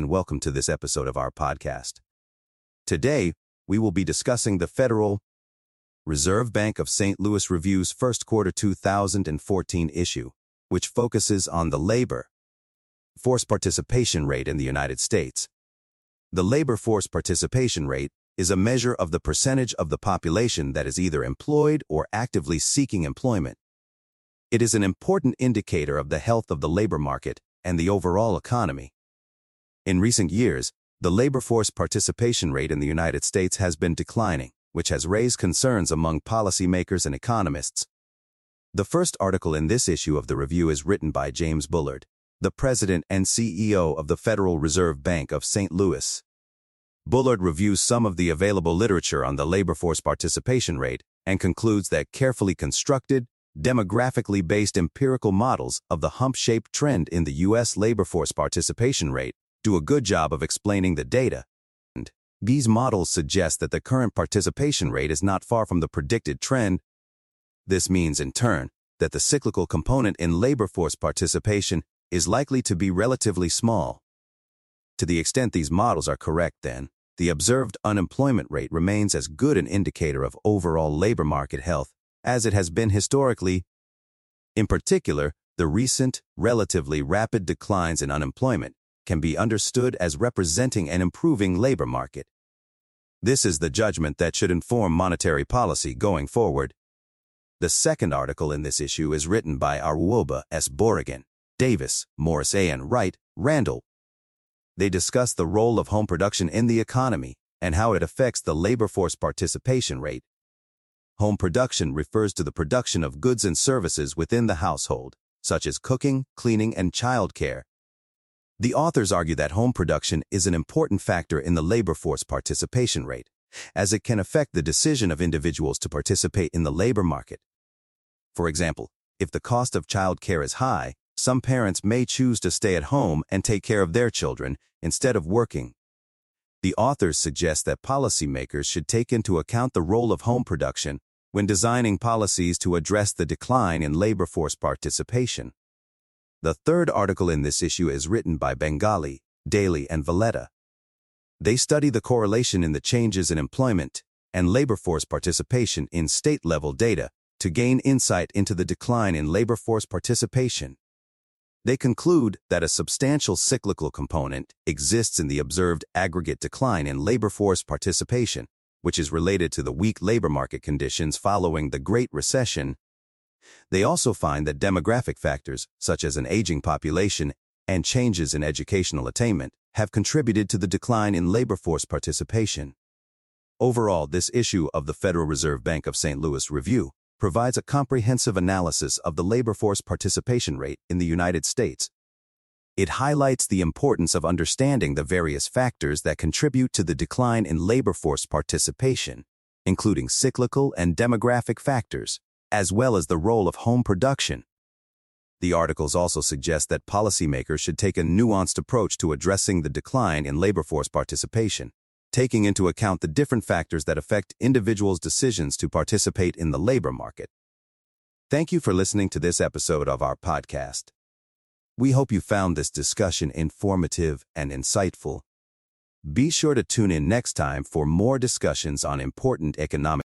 And welcome to this episode of our podcast. Today, we will be discussing the Federal Reserve Bank of St. Louis Review's first quarter 2014 issue, which focuses on the labor force participation rate in the United States. The labor force participation rate is a measure of the percentage of the population that is either employed or actively seeking employment. It is an important indicator of the health of the labor market and the overall economy. In recent years, the labor force participation rate in the United States has been declining, which has raised concerns among policymakers and economists. The first article in this issue of the review is written by James Bullard, the president and CEO of the Federal Reserve Bank of St. Louis. Bullard reviews some of the available literature on the labor force participation rate and concludes that carefully constructed, demographically based empirical models of the hump-shaped trend in the U.S. labor force participation rate do a good job of explaining the data. And these models suggest that the current participation rate is not far from the predicted trend. This means, in turn, that the cyclical component in labor force participation is likely to be relatively small. To the extent these models are correct, then, the observed unemployment rate remains as good an indicator of overall labor market health as it has been historically. In particular, the recent, relatively rapid declines in unemployment can be understood as representing an improving labor market. This is the judgment that should inform monetary policy going forward. The second article in this issue is written by Aruoba S. Borrigan, Davis, Morris A. and Wright, Randall. They discuss the role of home production in the economy and how it affects the labor force participation rate. Home production refers to the production of goods and services within the household, such as cooking, cleaning, and childcare. The authors argue that home production is an important factor in the labor force participation rate, as it can affect the decision of individuals to participate in the labor market. For example, if the cost of child care is high, some parents may choose to stay at home and take care of their children instead of working. The authors suggest that policymakers should take into account the role of home production when designing policies to address the decline in labor force participation. The third article in this issue is written by Bengali, Daly, and Valletta. They study the correlation in the changes in employment and labor force participation in state-level data to gain insight into the decline in labor force participation. They conclude that a substantial cyclical component exists in the observed aggregate decline in labor force participation which is related to the weak labor market conditions following the Great Recession. They also find that demographic factors, such as an aging population and changes in educational attainment, have contributed to the decline in labor force participation. Overall, this issue of the Federal Reserve Bank of St. Louis Review provides a comprehensive analysis of the labor force participation rate in the United States it highlights the importance of understanding the various factors that contribute to the decline in labor force participation, including cyclical and demographic factors, as well as the role of home production. The articles also suggest that policymakers should take a nuanced approach to addressing the decline in labor force participation, taking into account the different factors that affect individuals' decisions to participate in the labor market. Thank you for listening to this episode of our podcast. We hope you found this discussion informative and insightful. Be sure to tune in next time for more discussions on important economic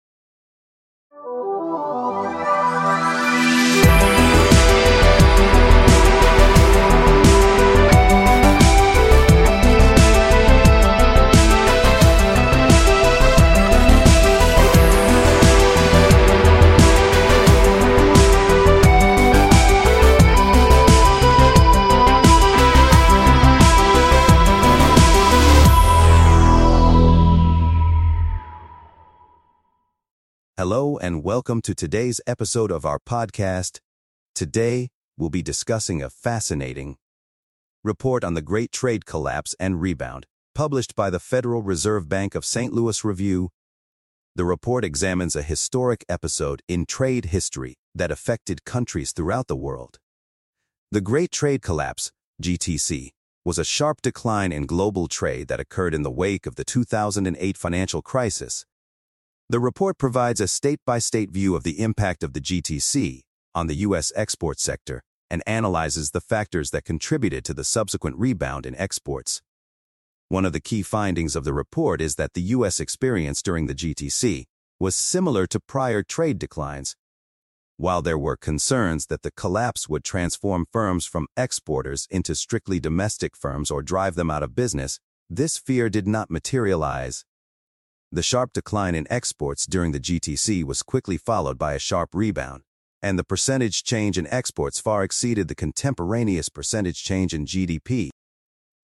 Hello and welcome to today's episode of our podcast. Today, we'll be discussing a fascinating report on the Great Trade Collapse and Rebound, published by the Federal Reserve Bank of St. Louis Review. The report examines a historic episode in trade history that affected countries throughout the world. The Great Trade Collapse, GTC, was a sharp decline in global trade that occurred in the wake of the 2008 financial crisis the report provides a state-by-state -state view of the impact of the GTC on the U.S. export sector and analyzes the factors that contributed to the subsequent rebound in exports. One of the key findings of the report is that the U.S. experience during the GTC was similar to prior trade declines. While there were concerns that the collapse would transform firms from exporters into strictly domestic firms or drive them out of business, this fear did not materialize. The sharp decline in exports during the GTC was quickly followed by a sharp rebound, and the percentage change in exports far exceeded the contemporaneous percentage change in GDP.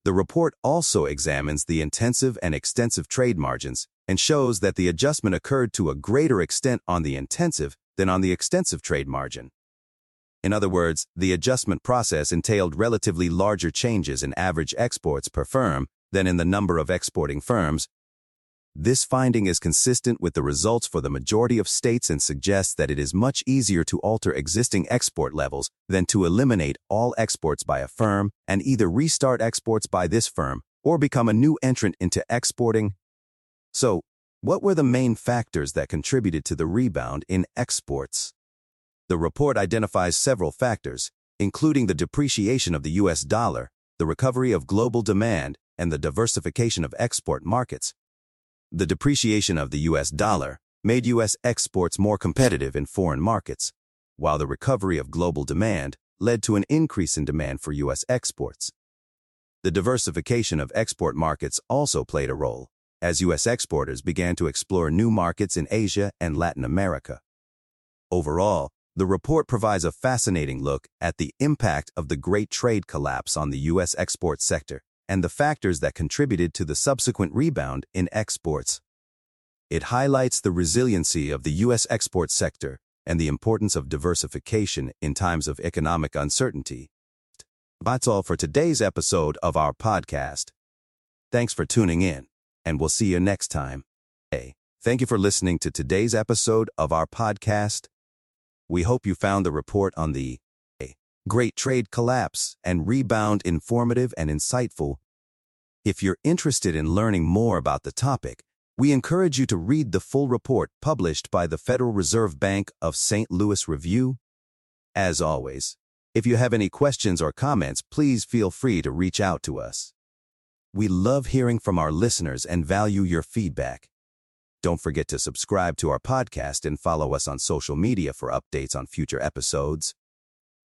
The report also examines the intensive and extensive trade margins and shows that the adjustment occurred to a greater extent on the intensive than on the extensive trade margin. In other words, the adjustment process entailed relatively larger changes in average exports per firm than in the number of exporting firms, this finding is consistent with the results for the majority of states and suggests that it is much easier to alter existing export levels than to eliminate all exports by a firm and either restart exports by this firm or become a new entrant into exporting. So, what were the main factors that contributed to the rebound in exports? The report identifies several factors, including the depreciation of the U.S. dollar, the recovery of global demand, and the diversification of export markets. The depreciation of the U.S. dollar made U.S. exports more competitive in foreign markets, while the recovery of global demand led to an increase in demand for U.S. exports. The diversification of export markets also played a role, as U.S. exporters began to explore new markets in Asia and Latin America. Overall, the report provides a fascinating look at the impact of the Great Trade Collapse on the U.S. export sector and the factors that contributed to the subsequent rebound in exports. It highlights the resiliency of the U.S. export sector and the importance of diversification in times of economic uncertainty. That's all for today's episode of our podcast. Thanks for tuning in, and we'll see you next time. Hey, thank you for listening to today's episode of our podcast. We hope you found the report on the Great Trade Collapse, and Rebound informative and insightful. If you're interested in learning more about the topic, we encourage you to read the full report published by the Federal Reserve Bank of St. Louis Review. As always, if you have any questions or comments, please feel free to reach out to us. We love hearing from our listeners and value your feedback. Don't forget to subscribe to our podcast and follow us on social media for updates on future episodes.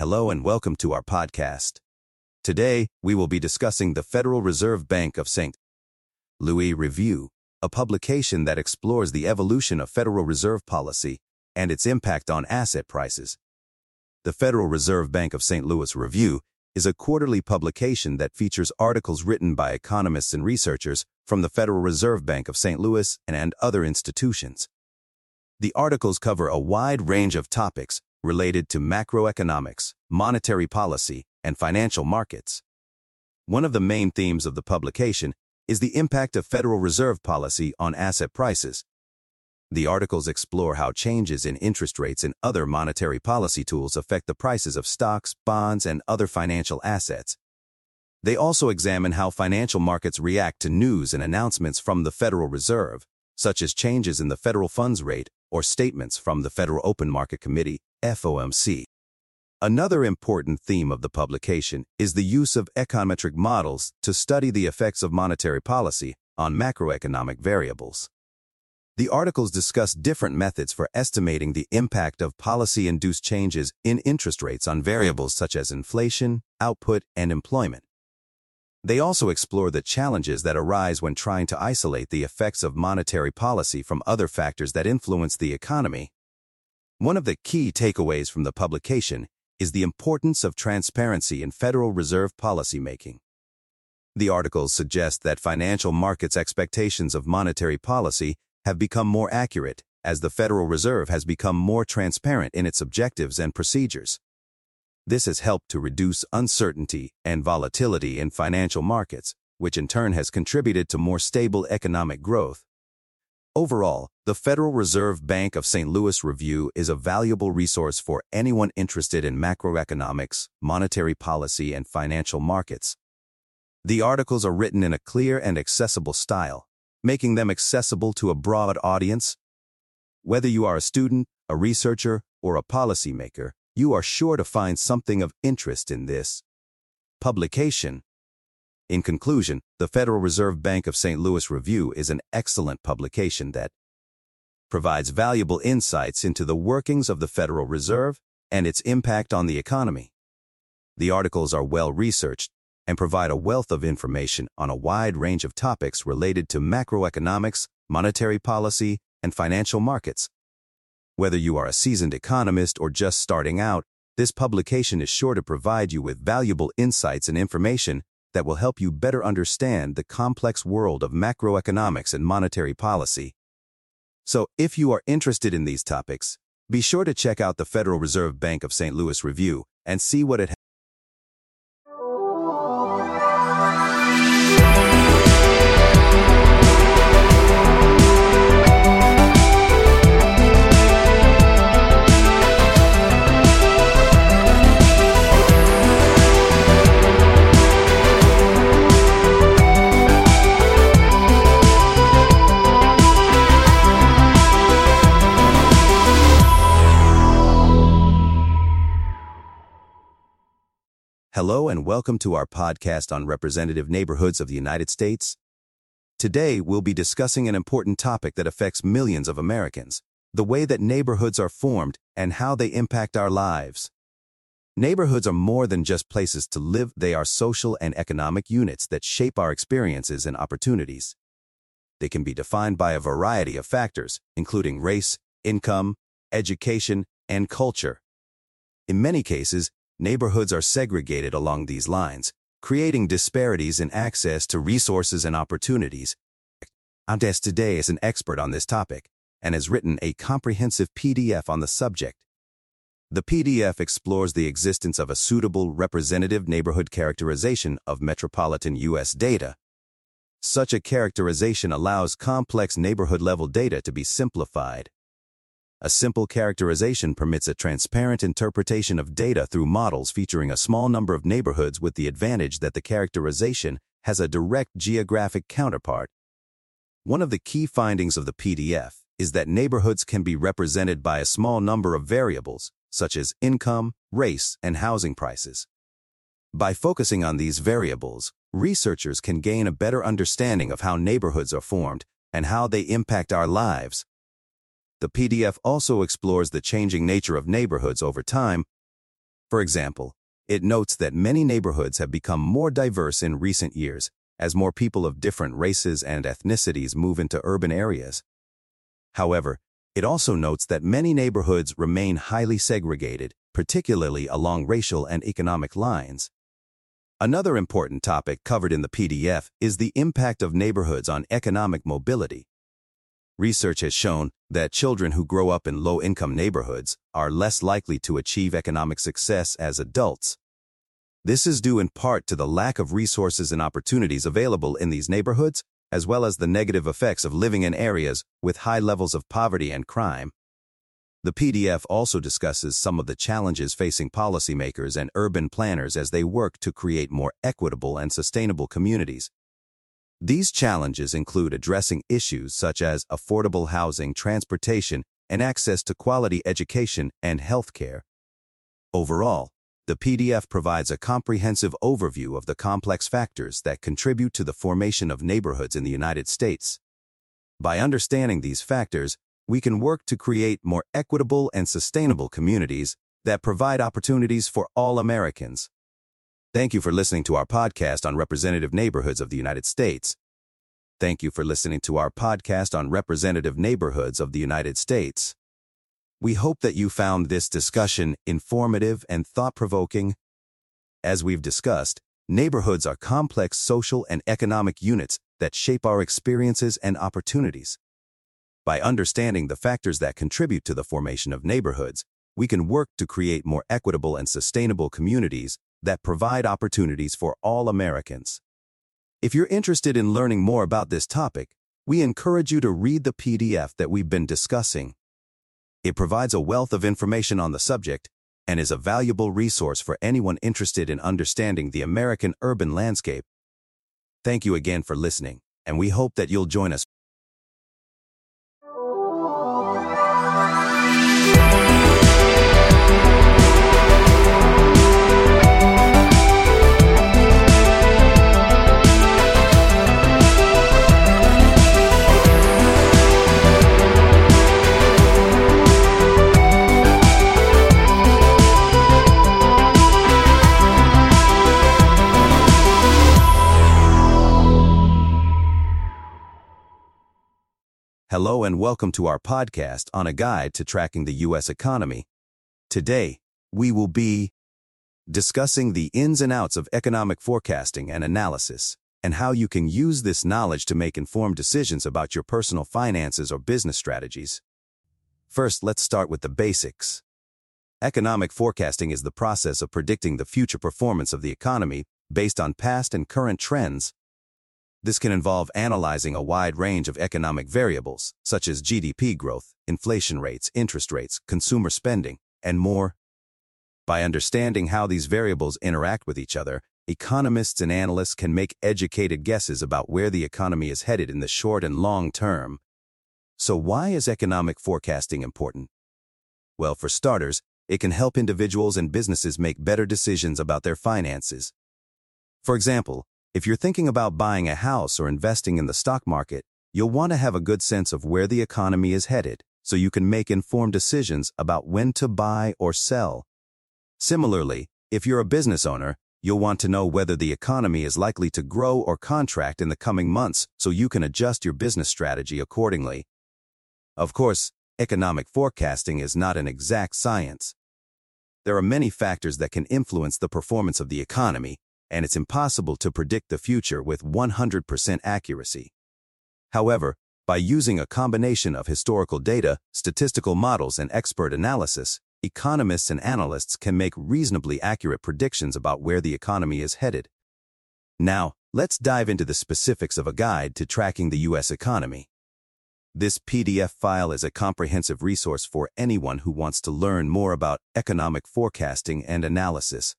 Hello and welcome to our podcast. Today, we will be discussing the Federal Reserve Bank of St. Louis Review, a publication that explores the evolution of Federal Reserve policy and its impact on asset prices. The Federal Reserve Bank of St. Louis Review is a quarterly publication that features articles written by economists and researchers from the Federal Reserve Bank of St. Louis and other institutions. The articles cover a wide range of topics related to macroeconomics, monetary policy, and financial markets. One of the main themes of the publication is the impact of Federal Reserve policy on asset prices. The articles explore how changes in interest rates and other monetary policy tools affect the prices of stocks, bonds, and other financial assets. They also examine how financial markets react to news and announcements from the Federal Reserve, such as changes in the federal funds rate or statements from the Federal Open Market Committee FOMC. Another important theme of the publication is the use of econometric models to study the effects of monetary policy on macroeconomic variables. The articles discuss different methods for estimating the impact of policy-induced changes in interest rates on variables such as inflation, output, and employment. They also explore the challenges that arise when trying to isolate the effects of monetary policy from other factors that influence the economy one of the key takeaways from the publication is the importance of transparency in Federal Reserve policymaking. The articles suggest that financial markets' expectations of monetary policy have become more accurate as the Federal Reserve has become more transparent in its objectives and procedures. This has helped to reduce uncertainty and volatility in financial markets, which in turn has contributed to more stable economic growth. Overall, the Federal Reserve Bank of St. Louis Review is a valuable resource for anyone interested in macroeconomics, monetary policy, and financial markets. The articles are written in a clear and accessible style, making them accessible to a broad audience. Whether you are a student, a researcher, or a policymaker, you are sure to find something of interest in this publication. In conclusion, the Federal Reserve Bank of St. Louis Review is an excellent publication that provides valuable insights into the workings of the Federal Reserve and its impact on the economy. The articles are well researched and provide a wealth of information on a wide range of topics related to macroeconomics, monetary policy, and financial markets. Whether you are a seasoned economist or just starting out, this publication is sure to provide you with valuable insights and information that will help you better understand the complex world of macroeconomics and monetary policy. So if you are interested in these topics, be sure to check out the Federal Reserve Bank of St. Louis Review and see what it Hello and welcome to our podcast on representative neighborhoods of the United States. Today, we'll be discussing an important topic that affects millions of Americans, the way that neighborhoods are formed and how they impact our lives. Neighborhoods are more than just places to live, they are social and economic units that shape our experiences and opportunities. They can be defined by a variety of factors, including race, income, education, and culture. In many cases, neighborhoods are segregated along these lines, creating disparities in access to resources and opportunities. Andes today is an expert on this topic and has written a comprehensive PDF on the subject. The PDF explores the existence of a suitable representative neighborhood characterization of metropolitan U.S. data. Such a characterization allows complex neighborhood-level data to be simplified. A simple characterization permits a transparent interpretation of data through models featuring a small number of neighborhoods with the advantage that the characterization has a direct geographic counterpart. One of the key findings of the PDF is that neighborhoods can be represented by a small number of variables, such as income, race, and housing prices. By focusing on these variables, researchers can gain a better understanding of how neighborhoods are formed and how they impact our lives, the PDF also explores the changing nature of neighborhoods over time. For example, it notes that many neighborhoods have become more diverse in recent years as more people of different races and ethnicities move into urban areas. However, it also notes that many neighborhoods remain highly segregated, particularly along racial and economic lines. Another important topic covered in the PDF is the impact of neighborhoods on economic mobility. Research has shown that children who grow up in low-income neighborhoods are less likely to achieve economic success as adults. This is due in part to the lack of resources and opportunities available in these neighborhoods, as well as the negative effects of living in areas with high levels of poverty and crime. The PDF also discusses some of the challenges facing policymakers and urban planners as they work to create more equitable and sustainable communities. These challenges include addressing issues such as affordable housing, transportation, and access to quality education and health care. Overall, the PDF provides a comprehensive overview of the complex factors that contribute to the formation of neighborhoods in the United States. By understanding these factors, we can work to create more equitable and sustainable communities that provide opportunities for all Americans. Thank you for listening to our podcast on representative neighborhoods of the United States. Thank you for listening to our podcast on representative neighborhoods of the United States. We hope that you found this discussion informative and thought-provoking. As we've discussed, neighborhoods are complex social and economic units that shape our experiences and opportunities. By understanding the factors that contribute to the formation of neighborhoods, we can work to create more equitable and sustainable communities that provide opportunities for all Americans. If you're interested in learning more about this topic, we encourage you to read the PDF that we've been discussing. It provides a wealth of information on the subject and is a valuable resource for anyone interested in understanding the American urban landscape. Thank you again for listening, and we hope that you'll join us. Hello and welcome to our podcast on a guide to tracking the U.S. economy. Today, we will be discussing the ins and outs of economic forecasting and analysis and how you can use this knowledge to make informed decisions about your personal finances or business strategies. First, let's start with the basics. Economic forecasting is the process of predicting the future performance of the economy based on past and current trends this can involve analyzing a wide range of economic variables, such as GDP growth, inflation rates, interest rates, consumer spending, and more. By understanding how these variables interact with each other, economists and analysts can make educated guesses about where the economy is headed in the short and long term. So why is economic forecasting important? Well, for starters, it can help individuals and businesses make better decisions about their finances. For example, if you're thinking about buying a house or investing in the stock market, you'll want to have a good sense of where the economy is headed so you can make informed decisions about when to buy or sell. Similarly, if you're a business owner, you'll want to know whether the economy is likely to grow or contract in the coming months so you can adjust your business strategy accordingly. Of course, economic forecasting is not an exact science. There are many factors that can influence the performance of the economy, and it's impossible to predict the future with 100% accuracy. However, by using a combination of historical data, statistical models, and expert analysis, economists and analysts can make reasonably accurate predictions about where the economy is headed. Now, let's dive into the specifics of a guide to tracking the U.S. economy. This PDF file is a comprehensive resource for anyone who wants to learn more about economic forecasting and analysis.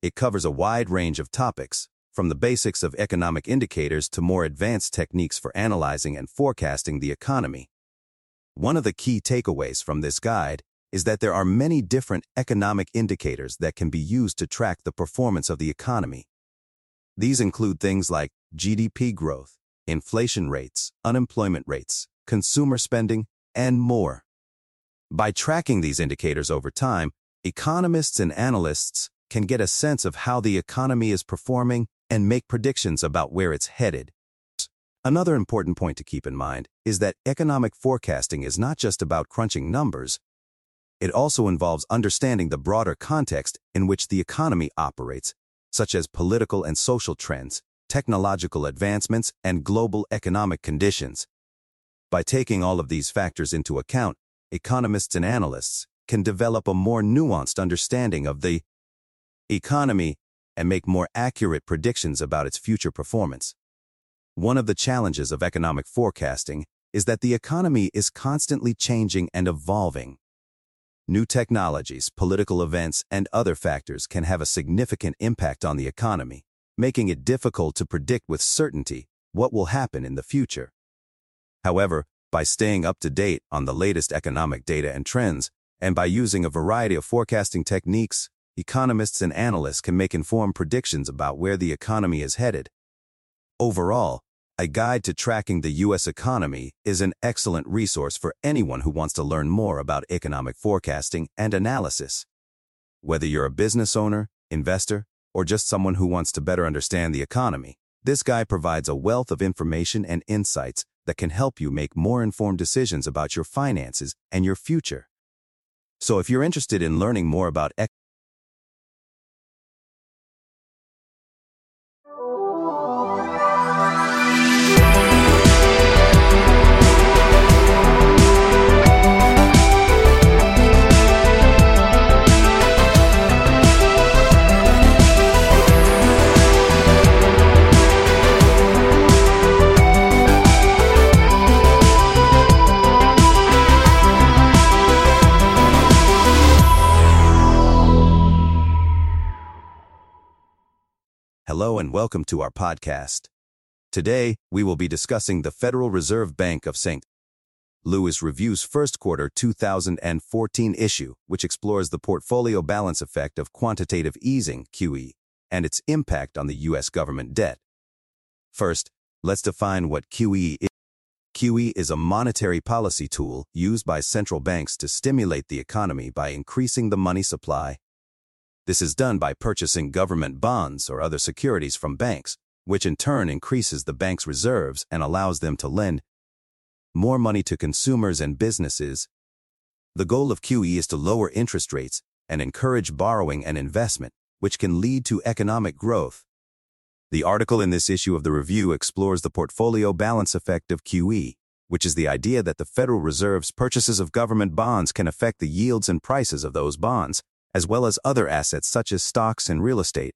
It covers a wide range of topics, from the basics of economic indicators to more advanced techniques for analyzing and forecasting the economy. One of the key takeaways from this guide is that there are many different economic indicators that can be used to track the performance of the economy. These include things like GDP growth, inflation rates, unemployment rates, consumer spending, and more. By tracking these indicators over time, economists and analysts can get a sense of how the economy is performing and make predictions about where it's headed. Another important point to keep in mind is that economic forecasting is not just about crunching numbers. It also involves understanding the broader context in which the economy operates, such as political and social trends, technological advancements, and global economic conditions. By taking all of these factors into account, economists and analysts can develop a more nuanced understanding of the economy, and make more accurate predictions about its future performance. One of the challenges of economic forecasting is that the economy is constantly changing and evolving. New technologies, political events, and other factors can have a significant impact on the economy, making it difficult to predict with certainty what will happen in the future. However, by staying up to date on the latest economic data and trends, and by using a variety of forecasting techniques, economists and analysts can make informed predictions about where the economy is headed. Overall, a guide to tracking the U.S. economy is an excellent resource for anyone who wants to learn more about economic forecasting and analysis. Whether you're a business owner, investor, or just someone who wants to better understand the economy, this guide provides a wealth of information and insights that can help you make more informed decisions about your finances and your future. So if you're interested in learning more about Hello and welcome to our podcast. Today, we will be discussing the Federal Reserve Bank of St. Louis Review's first quarter 2014 issue, which explores the portfolio balance effect of quantitative easing, QE, and its impact on the U.S. government debt. First, let's define what QE is. QE is a monetary policy tool used by central banks to stimulate the economy by increasing the money supply. This is done by purchasing government bonds or other securities from banks, which in turn increases the bank's reserves and allows them to lend more money to consumers and businesses. The goal of QE is to lower interest rates and encourage borrowing and investment, which can lead to economic growth. The article in this issue of the review explores the portfolio balance effect of QE, which is the idea that the Federal Reserve's purchases of government bonds can affect the yields and prices of those bonds, as well as other assets such as stocks and real estate.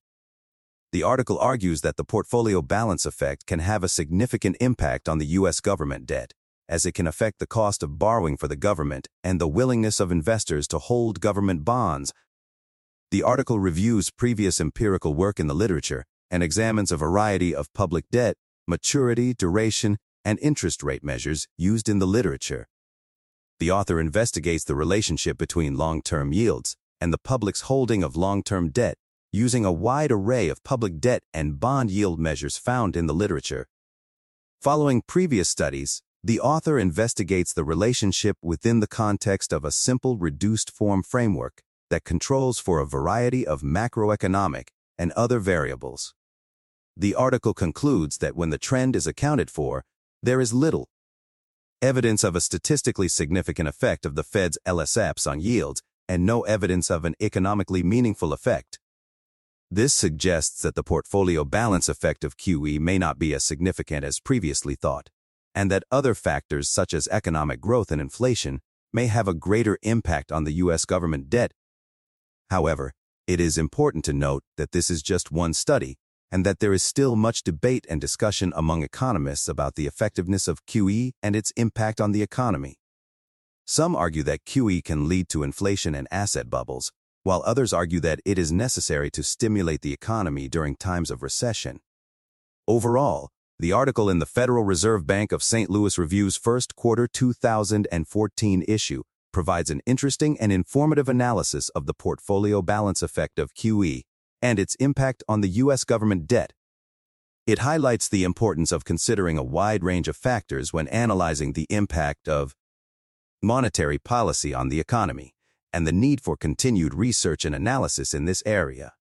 The article argues that the portfolio balance effect can have a significant impact on the U.S. government debt, as it can affect the cost of borrowing for the government and the willingness of investors to hold government bonds. The article reviews previous empirical work in the literature and examines a variety of public debt, maturity, duration, and interest rate measures used in the literature. The author investigates the relationship between long-term yields and the public's holding of long-term debt using a wide array of public debt and bond yield measures found in the literature. Following previous studies, the author investigates the relationship within the context of a simple reduced form framework that controls for a variety of macroeconomic and other variables. The article concludes that when the trend is accounted for, there is little evidence of a statistically significant effect of the Fed's LSFs on yields and no evidence of an economically meaningful effect. This suggests that the portfolio balance effect of QE may not be as significant as previously thought, and that other factors such as economic growth and inflation may have a greater impact on the U.S. government debt. However, it is important to note that this is just one study and that there is still much debate and discussion among economists about the effectiveness of QE and its impact on the economy. Some argue that QE can lead to inflation and asset bubbles, while others argue that it is necessary to stimulate the economy during times of recession. Overall, the article in the Federal Reserve Bank of St. Louis Review's first quarter 2014 issue provides an interesting and informative analysis of the portfolio balance effect of QE and its impact on the U.S. government debt. It highlights the importance of considering a wide range of factors when analyzing the impact of monetary policy on the economy and the need for continued research and analysis in this area.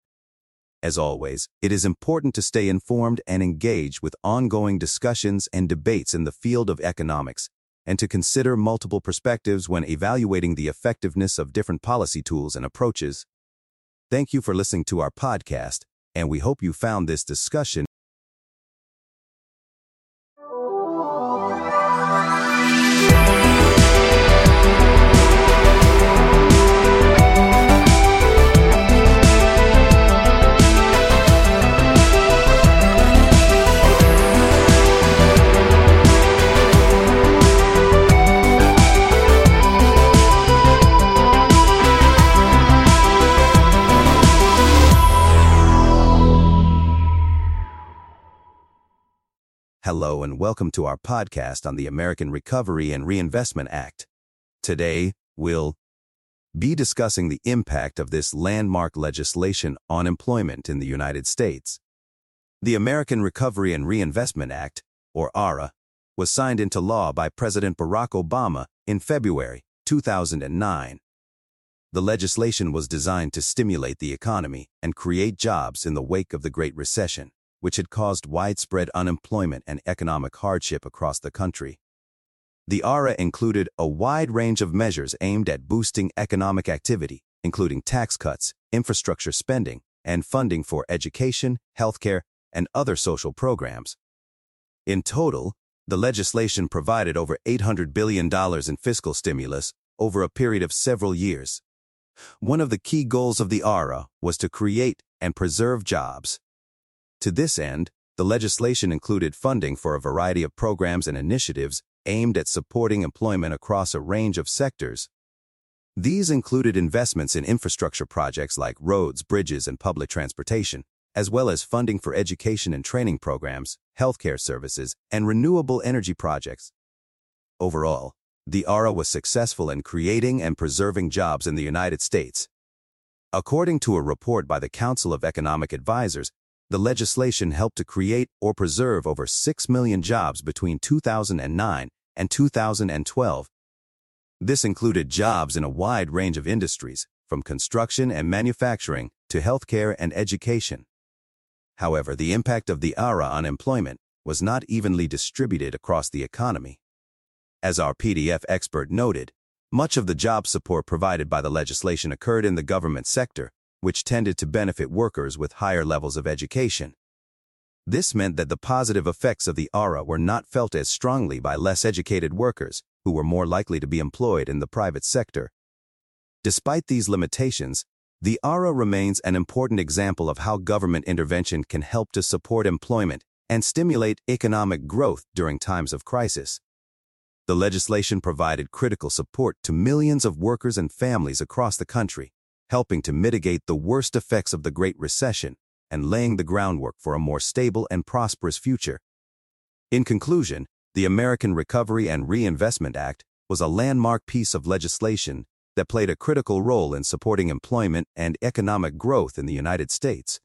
As always, it is important to stay informed and engage with ongoing discussions and debates in the field of economics and to consider multiple perspectives when evaluating the effectiveness of different policy tools and approaches. Thank you for listening to our podcast, and we hope you found this discussion And welcome to our podcast on the American Recovery and Reinvestment Act. Today, we'll be discussing the impact of this landmark legislation on employment in the United States. The American Recovery and Reinvestment Act, or ARRA, was signed into law by President Barack Obama in February 2009. The legislation was designed to stimulate the economy and create jobs in the wake of the Great Recession which had caused widespread unemployment and economic hardship across the country. The ARRA included a wide range of measures aimed at boosting economic activity, including tax cuts, infrastructure spending, and funding for education, healthcare, and other social programs. In total, the legislation provided over $800 billion in fiscal stimulus over a period of several years. One of the key goals of the ARRA was to create and preserve jobs to this end, the legislation included funding for a variety of programs and initiatives aimed at supporting employment across a range of sectors. These included investments in infrastructure projects like roads, bridges, and public transportation, as well as funding for education and training programs, healthcare services, and renewable energy projects. Overall, the ARRA was successful in creating and preserving jobs in the United States. According to a report by the Council of Economic Advisers, the legislation helped to create or preserve over 6 million jobs between 2009 and 2012. This included jobs in a wide range of industries, from construction and manufacturing to healthcare and education. However, the impact of the ARRA on employment was not evenly distributed across the economy. As our PDF expert noted, much of the job support provided by the legislation occurred in the government sector, which tended to benefit workers with higher levels of education. This meant that the positive effects of the ARRA were not felt as strongly by less educated workers, who were more likely to be employed in the private sector. Despite these limitations, the ARRA remains an important example of how government intervention can help to support employment and stimulate economic growth during times of crisis. The legislation provided critical support to millions of workers and families across the country, helping to mitigate the worst effects of the Great Recession and laying the groundwork for a more stable and prosperous future. In conclusion, the American Recovery and Reinvestment Act was a landmark piece of legislation that played a critical role in supporting employment and economic growth in the United States.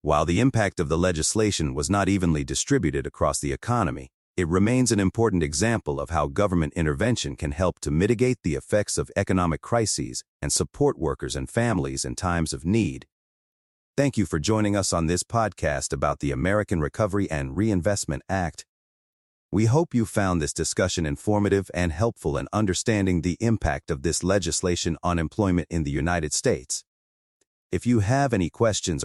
While the impact of the legislation was not evenly distributed across the economy, it remains an important example of how government intervention can help to mitigate the effects of economic crises and support workers and families in times of need. Thank you for joining us on this podcast about the American Recovery and Reinvestment Act. We hope you found this discussion informative and helpful in understanding the impact of this legislation on employment in the United States. If you have any questions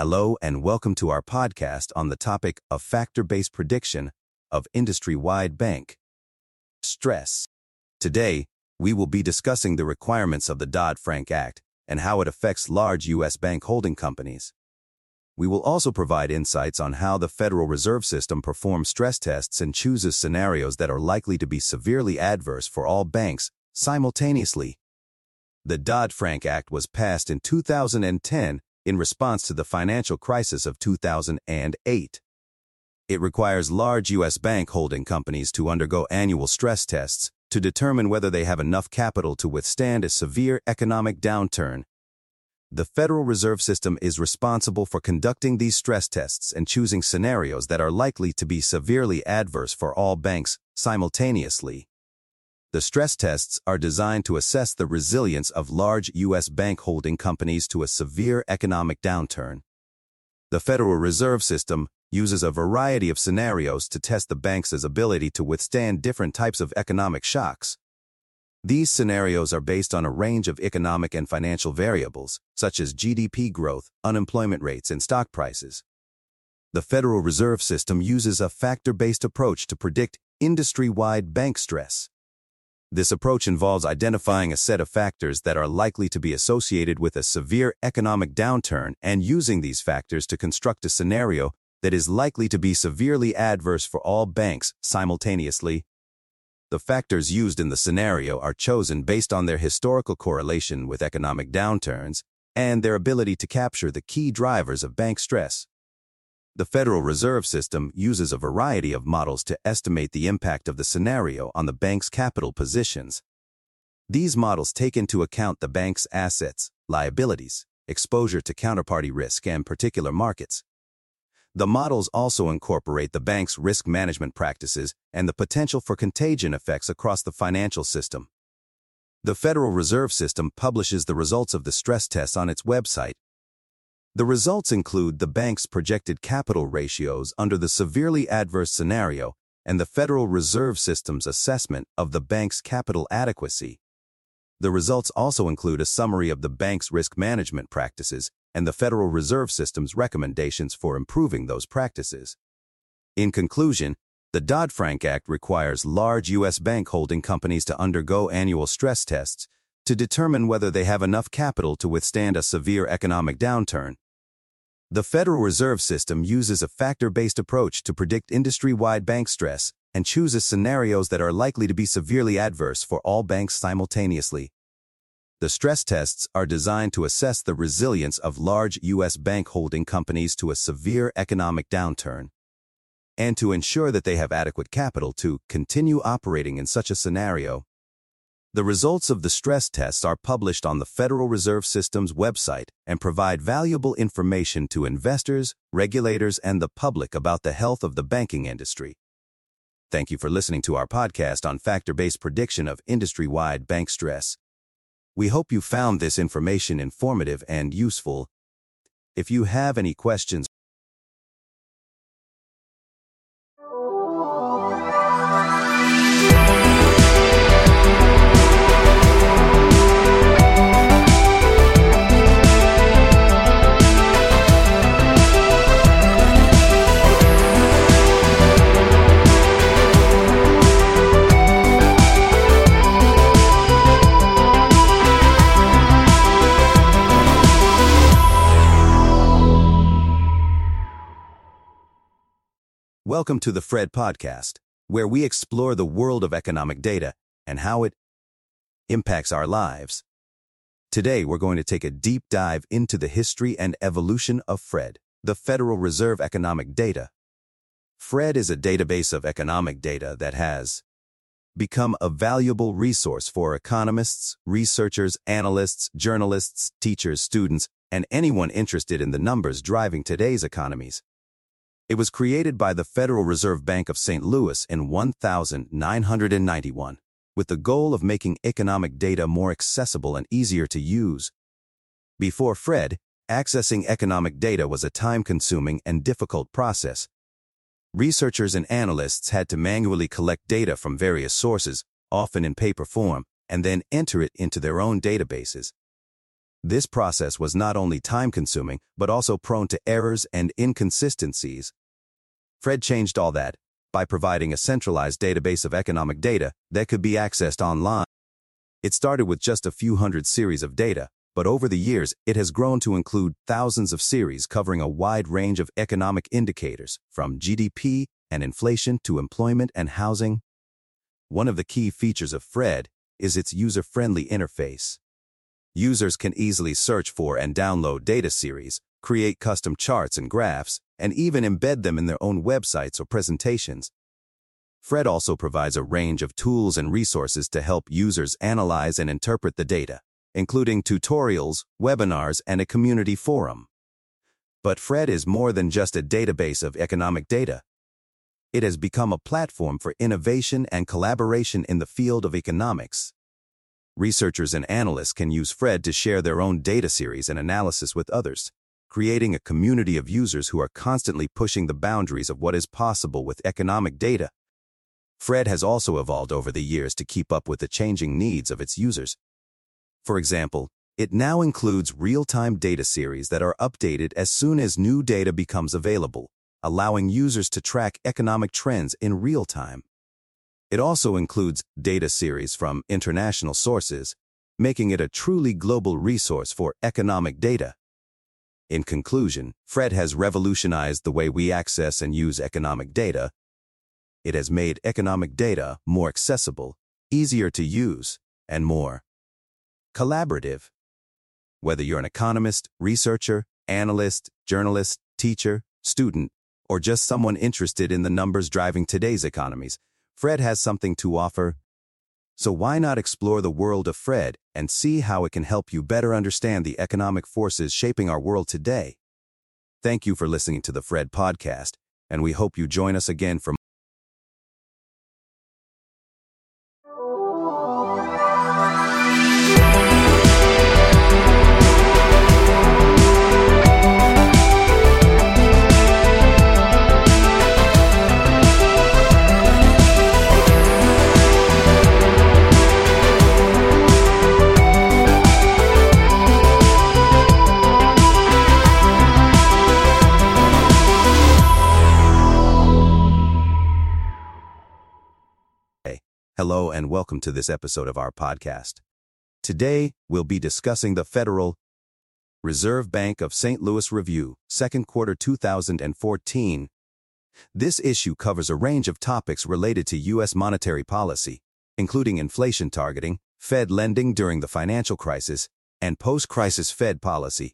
Hello and welcome to our podcast on the topic of factor-based prediction of industry-wide bank stress. Today, we will be discussing the requirements of the Dodd-Frank Act and how it affects large U.S. bank holding companies. We will also provide insights on how the Federal Reserve System performs stress tests and chooses scenarios that are likely to be severely adverse for all banks simultaneously. The Dodd-Frank Act was passed in 2010 in response to the financial crisis of 2008. It requires large U.S. bank holding companies to undergo annual stress tests to determine whether they have enough capital to withstand a severe economic downturn. The Federal Reserve System is responsible for conducting these stress tests and choosing scenarios that are likely to be severely adverse for all banks simultaneously. The stress tests are designed to assess the resilience of large U.S. bank holding companies to a severe economic downturn. The Federal Reserve System uses a variety of scenarios to test the bank's ability to withstand different types of economic shocks. These scenarios are based on a range of economic and financial variables, such as GDP growth, unemployment rates, and stock prices. The Federal Reserve System uses a factor-based approach to predict industry-wide bank stress. This approach involves identifying a set of factors that are likely to be associated with a severe economic downturn and using these factors to construct a scenario that is likely to be severely adverse for all banks simultaneously. The factors used in the scenario are chosen based on their historical correlation with economic downturns and their ability to capture the key drivers of bank stress. The Federal Reserve System uses a variety of models to estimate the impact of the scenario on the bank's capital positions. These models take into account the bank's assets, liabilities, exposure to counterparty risk and particular markets. The models also incorporate the bank's risk management practices and the potential for contagion effects across the financial system. The Federal Reserve System publishes the results of the stress tests on its website the results include the bank's projected capital ratios under the severely adverse scenario and the Federal Reserve System's assessment of the bank's capital adequacy. The results also include a summary of the bank's risk management practices and the Federal Reserve System's recommendations for improving those practices. In conclusion, the Dodd-Frank Act requires large U.S. bank holding companies to undergo annual stress tests to determine whether they have enough capital to withstand a severe economic downturn. The Federal Reserve System uses a factor-based approach to predict industry-wide bank stress and chooses scenarios that are likely to be severely adverse for all banks simultaneously. The stress tests are designed to assess the resilience of large U.S. bank holding companies to a severe economic downturn and to ensure that they have adequate capital to continue operating in such a scenario. The results of the stress tests are published on the Federal Reserve System's website and provide valuable information to investors, regulators, and the public about the health of the banking industry. Thank you for listening to our podcast on factor-based prediction of industry-wide bank stress. We hope you found this information informative and useful. If you have any questions Welcome to the Fred Podcast, where we explore the world of economic data and how it impacts our lives. Today, we're going to take a deep dive into the history and evolution of FRED, the Federal Reserve Economic Data. FRED is a database of economic data that has become a valuable resource for economists, researchers, analysts, journalists, teachers, students, and anyone interested in the numbers driving today's economies. It was created by the Federal Reserve Bank of St. Louis in 1991, with the goal of making economic data more accessible and easier to use. Before FRED, accessing economic data was a time-consuming and difficult process. Researchers and analysts had to manually collect data from various sources, often in paper form, and then enter it into their own databases. This process was not only time-consuming, but also prone to errors and inconsistencies. Fred changed all that by providing a centralized database of economic data that could be accessed online. It started with just a few hundred series of data, but over the years, it has grown to include thousands of series covering a wide range of economic indicators, from GDP and inflation to employment and housing. One of the key features of FRED is its user-friendly interface. Users can easily search for and download data series, create custom charts and graphs, and even embed them in their own websites or presentations. Fred also provides a range of tools and resources to help users analyze and interpret the data, including tutorials, webinars, and a community forum. But Fred is more than just a database of economic data. It has become a platform for innovation and collaboration in the field of economics. Researchers and analysts can use Fred to share their own data series and analysis with others creating a community of users who are constantly pushing the boundaries of what is possible with economic data. Fred has also evolved over the years to keep up with the changing needs of its users. For example, it now includes real-time data series that are updated as soon as new data becomes available, allowing users to track economic trends in real time. It also includes data series from international sources, making it a truly global resource for economic data. In conclusion, Fred has revolutionized the way we access and use economic data. It has made economic data more accessible, easier to use, and more collaborative. Whether you're an economist, researcher, analyst, journalist, teacher, student, or just someone interested in the numbers driving today's economies, Fred has something to offer so why not explore the world of Fred and see how it can help you better understand the economic forces shaping our world today? Thank you for listening to the Fred podcast, and we hope you join us again for Hello and welcome to this episode of our podcast. Today, we'll be discussing the Federal Reserve Bank of St. Louis Review, second quarter 2014. This issue covers a range of topics related to U.S. monetary policy, including inflation targeting, Fed lending during the financial crisis, and post-crisis Fed policy.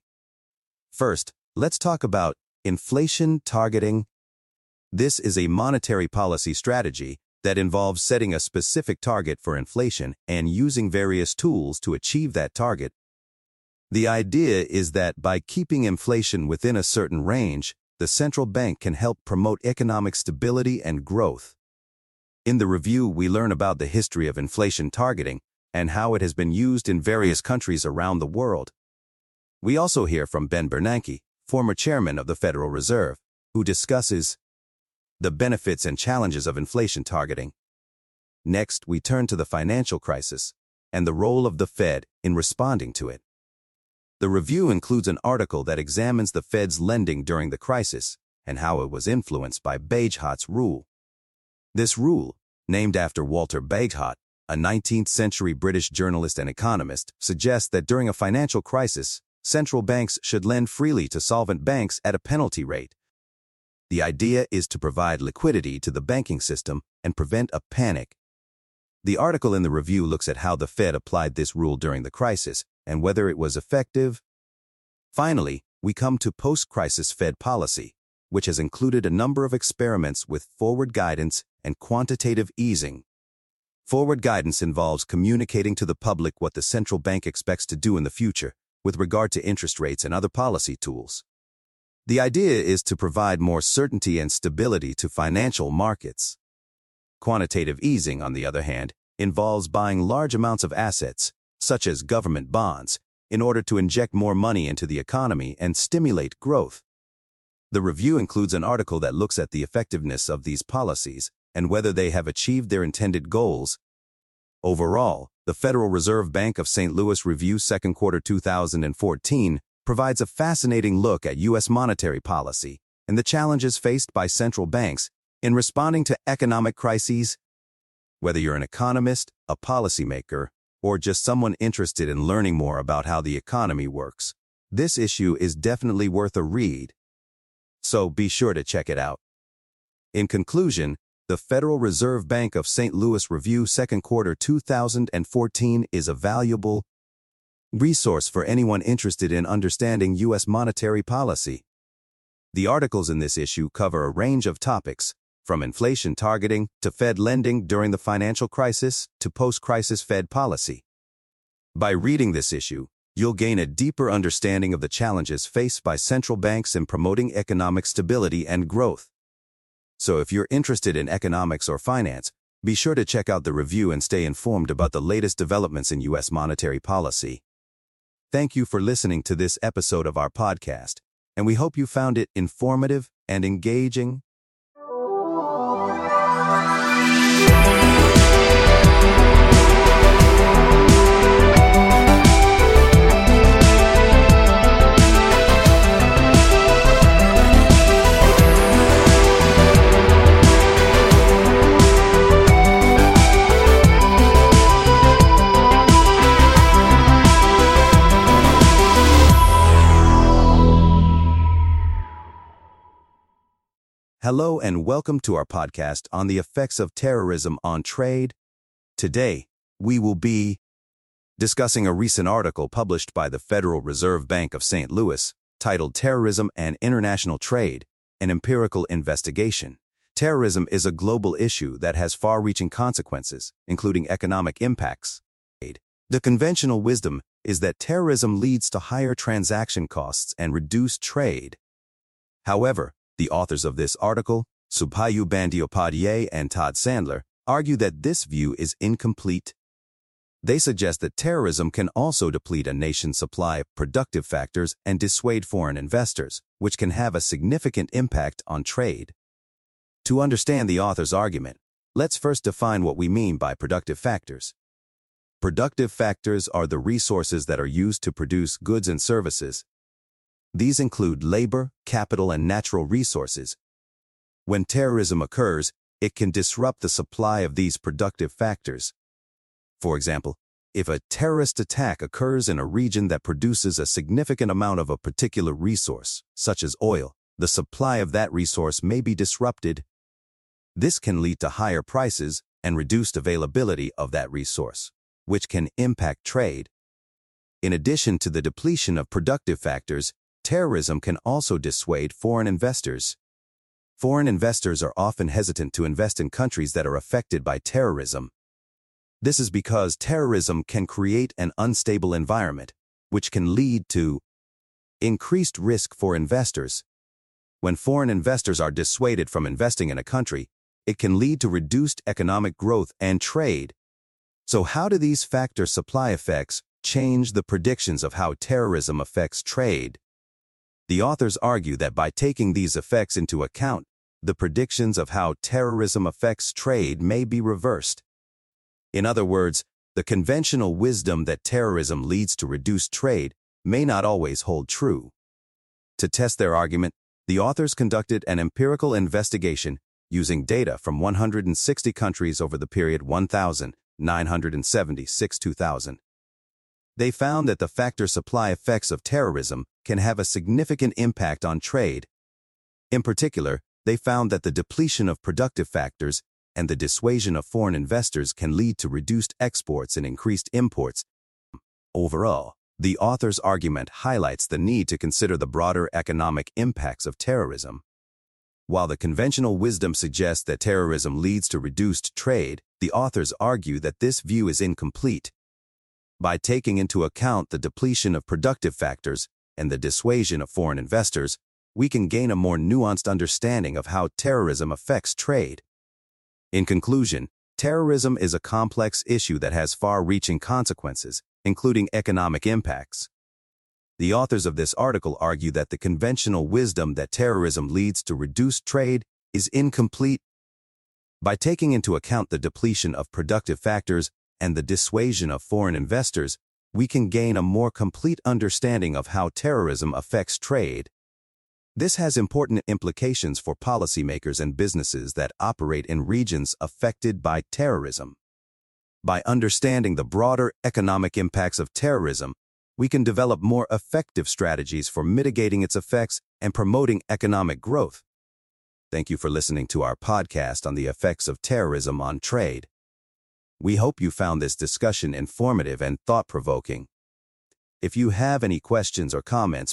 First, let's talk about inflation targeting. This is a monetary policy strategy that involves setting a specific target for inflation and using various tools to achieve that target. The idea is that by keeping inflation within a certain range, the central bank can help promote economic stability and growth. In the review, we learn about the history of inflation targeting and how it has been used in various countries around the world. We also hear from Ben Bernanke, former chairman of the Federal Reserve, who discusses the benefits and challenges of inflation targeting. Next, we turn to the financial crisis and the role of the Fed in responding to it. The review includes an article that examines the Fed's lending during the crisis and how it was influenced by Bagehot's rule. This rule, named after Walter Bagehot, a 19th century British journalist and economist, suggests that during a financial crisis, central banks should lend freely to solvent banks at a penalty rate the idea is to provide liquidity to the banking system and prevent a panic. The article in the review looks at how the Fed applied this rule during the crisis and whether it was effective. Finally, we come to post-crisis Fed policy, which has included a number of experiments with forward guidance and quantitative easing. Forward guidance involves communicating to the public what the central bank expects to do in the future with regard to interest rates and other policy tools. The idea is to provide more certainty and stability to financial markets. Quantitative easing, on the other hand, involves buying large amounts of assets, such as government bonds, in order to inject more money into the economy and stimulate growth. The review includes an article that looks at the effectiveness of these policies and whether they have achieved their intended goals. Overall, the Federal Reserve Bank of St. Louis Review second quarter 2014 provides a fascinating look at U.S. monetary policy and the challenges faced by central banks in responding to economic crises. Whether you're an economist, a policymaker, or just someone interested in learning more about how the economy works, this issue is definitely worth a read. So be sure to check it out. In conclusion, the Federal Reserve Bank of St. Louis Review second quarter 2014 is a valuable, resource for anyone interested in understanding U.S. monetary policy. The articles in this issue cover a range of topics, from inflation targeting to Fed lending during the financial crisis to post-crisis Fed policy. By reading this issue, you'll gain a deeper understanding of the challenges faced by central banks in promoting economic stability and growth. So if you're interested in economics or finance, be sure to check out the review and stay informed about the latest developments in U.S. monetary policy. Thank you for listening to this episode of our podcast, and we hope you found it informative and engaging. Hello and welcome to our podcast on the effects of terrorism on trade. Today, we will be discussing a recent article published by the Federal Reserve Bank of St. Louis titled Terrorism and International Trade, an Empirical Investigation. Terrorism is a global issue that has far-reaching consequences, including economic impacts. The conventional wisdom is that terrorism leads to higher transaction costs and reduced trade. However, the authors of this article, Subhayu Bandyopadhyay and Todd Sandler, argue that this view is incomplete. They suggest that terrorism can also deplete a nation's supply of productive factors and dissuade foreign investors, which can have a significant impact on trade. To understand the author's argument, let's first define what we mean by productive factors. Productive factors are the resources that are used to produce goods and services, these include labor, capital, and natural resources. When terrorism occurs, it can disrupt the supply of these productive factors. For example, if a terrorist attack occurs in a region that produces a significant amount of a particular resource, such as oil, the supply of that resource may be disrupted. This can lead to higher prices and reduced availability of that resource, which can impact trade. In addition to the depletion of productive factors, terrorism can also dissuade foreign investors. Foreign investors are often hesitant to invest in countries that are affected by terrorism. This is because terrorism can create an unstable environment, which can lead to increased risk for investors. When foreign investors are dissuaded from investing in a country, it can lead to reduced economic growth and trade. So how do these factor supply effects change the predictions of how terrorism affects trade? The authors argue that by taking these effects into account, the predictions of how terrorism affects trade may be reversed. In other words, the conventional wisdom that terrorism leads to reduced trade may not always hold true. To test their argument, the authors conducted an empirical investigation using data from 160 countries over the period 1976-2000. They found that the factor supply effects of terrorism can have a significant impact on trade. In particular, they found that the depletion of productive factors and the dissuasion of foreign investors can lead to reduced exports and increased imports. Overall, the author's argument highlights the need to consider the broader economic impacts of terrorism. While the conventional wisdom suggests that terrorism leads to reduced trade, the authors argue that this view is incomplete. By taking into account the depletion of productive factors and the dissuasion of foreign investors, we can gain a more nuanced understanding of how terrorism affects trade. In conclusion, terrorism is a complex issue that has far-reaching consequences, including economic impacts. The authors of this article argue that the conventional wisdom that terrorism leads to reduced trade is incomplete. By taking into account the depletion of productive factors and the dissuasion of foreign investors, we can gain a more complete understanding of how terrorism affects trade. This has important implications for policymakers and businesses that operate in regions affected by terrorism. By understanding the broader economic impacts of terrorism, we can develop more effective strategies for mitigating its effects and promoting economic growth. Thank you for listening to our podcast on the effects of terrorism on trade. We hope you found this discussion informative and thought-provoking. If you have any questions or comments,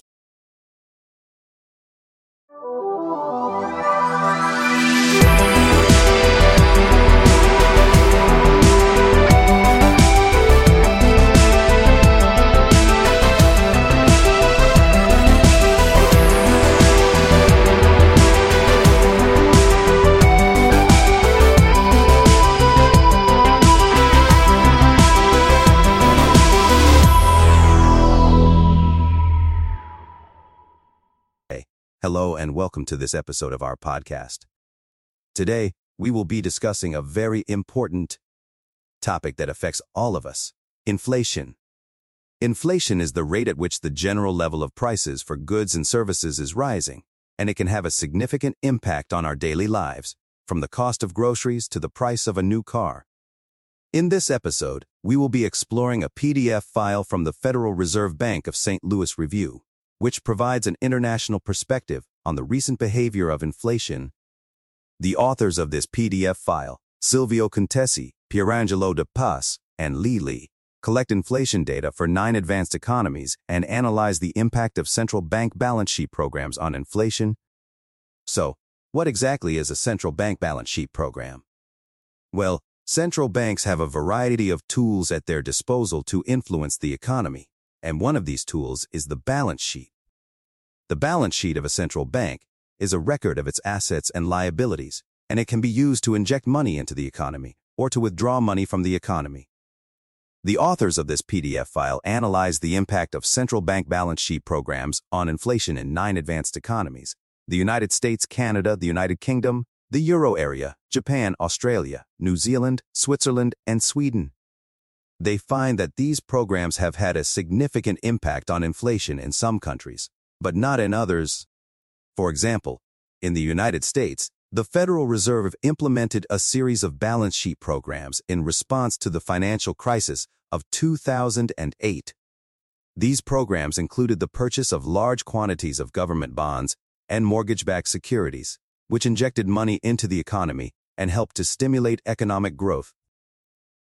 Hello and welcome to this episode of our podcast. Today, we will be discussing a very important topic that affects all of us, inflation. Inflation is the rate at which the general level of prices for goods and services is rising, and it can have a significant impact on our daily lives, from the cost of groceries to the price of a new car. In this episode, we will be exploring a PDF file from the Federal Reserve Bank of St. Louis Review, which provides an international perspective on the recent behavior of inflation. The authors of this PDF file, Silvio Contessi, Pierangelo de Pace, and Li Li, collect inflation data for nine advanced economies and analyze the impact of central bank balance sheet programs on inflation. So, what exactly is a central bank balance sheet program? Well, central banks have a variety of tools at their disposal to influence the economy, and one of these tools is the balance sheet. The balance sheet of a central bank is a record of its assets and liabilities, and it can be used to inject money into the economy or to withdraw money from the economy. The authors of this PDF file analyze the impact of central bank balance sheet programs on inflation in nine advanced economies, the United States, Canada, the United Kingdom, the Euro area, Japan, Australia, New Zealand, Switzerland, and Sweden. They find that these programs have had a significant impact on inflation in some countries, but not in others. For example, in the United States, The Federal Reserve implemented a series of balance sheet programs in response to the financial crisis of 2008. These programs included the purchase of large quantities of government bonds and mortgage-backed securities, which injected money into the economy and helped to stimulate economic growth.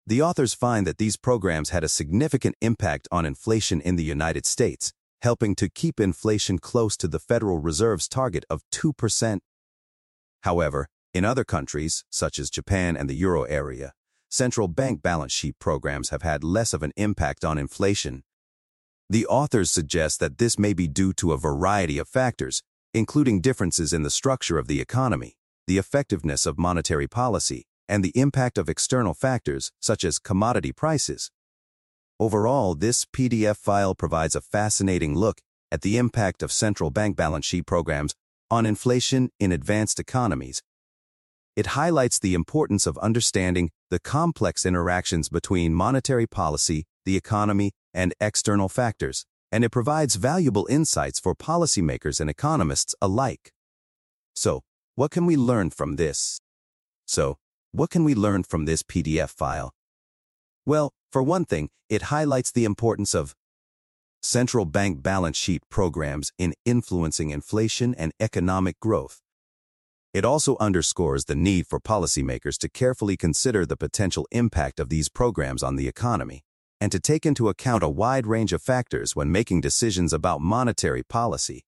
The authors find that these programs had a significant impact on inflation in the United States, helping to keep inflation close to the Federal Reserve's target of 2%. However, in other countries, such as Japan and the euro area, central bank balance sheet programs have had less of an impact on inflation. The authors suggest that this may be due to a variety of factors, including differences in the structure of the economy, the effectiveness of monetary policy, and the impact of external factors such as commodity prices. Overall, this PDF file provides a fascinating look at the impact of central bank balance sheet programs on inflation in advanced economies. It highlights the importance of understanding the complex interactions between monetary policy, the economy, and external factors and it provides valuable insights for policymakers and economists alike. So, what can we learn from this? So, what can we learn from this PDF file? Well, for one thing, it highlights the importance of central bank balance sheet programs in influencing inflation and economic growth. It also underscores the need for policymakers to carefully consider the potential impact of these programs on the economy and to take into account a wide range of factors when making decisions about monetary policy.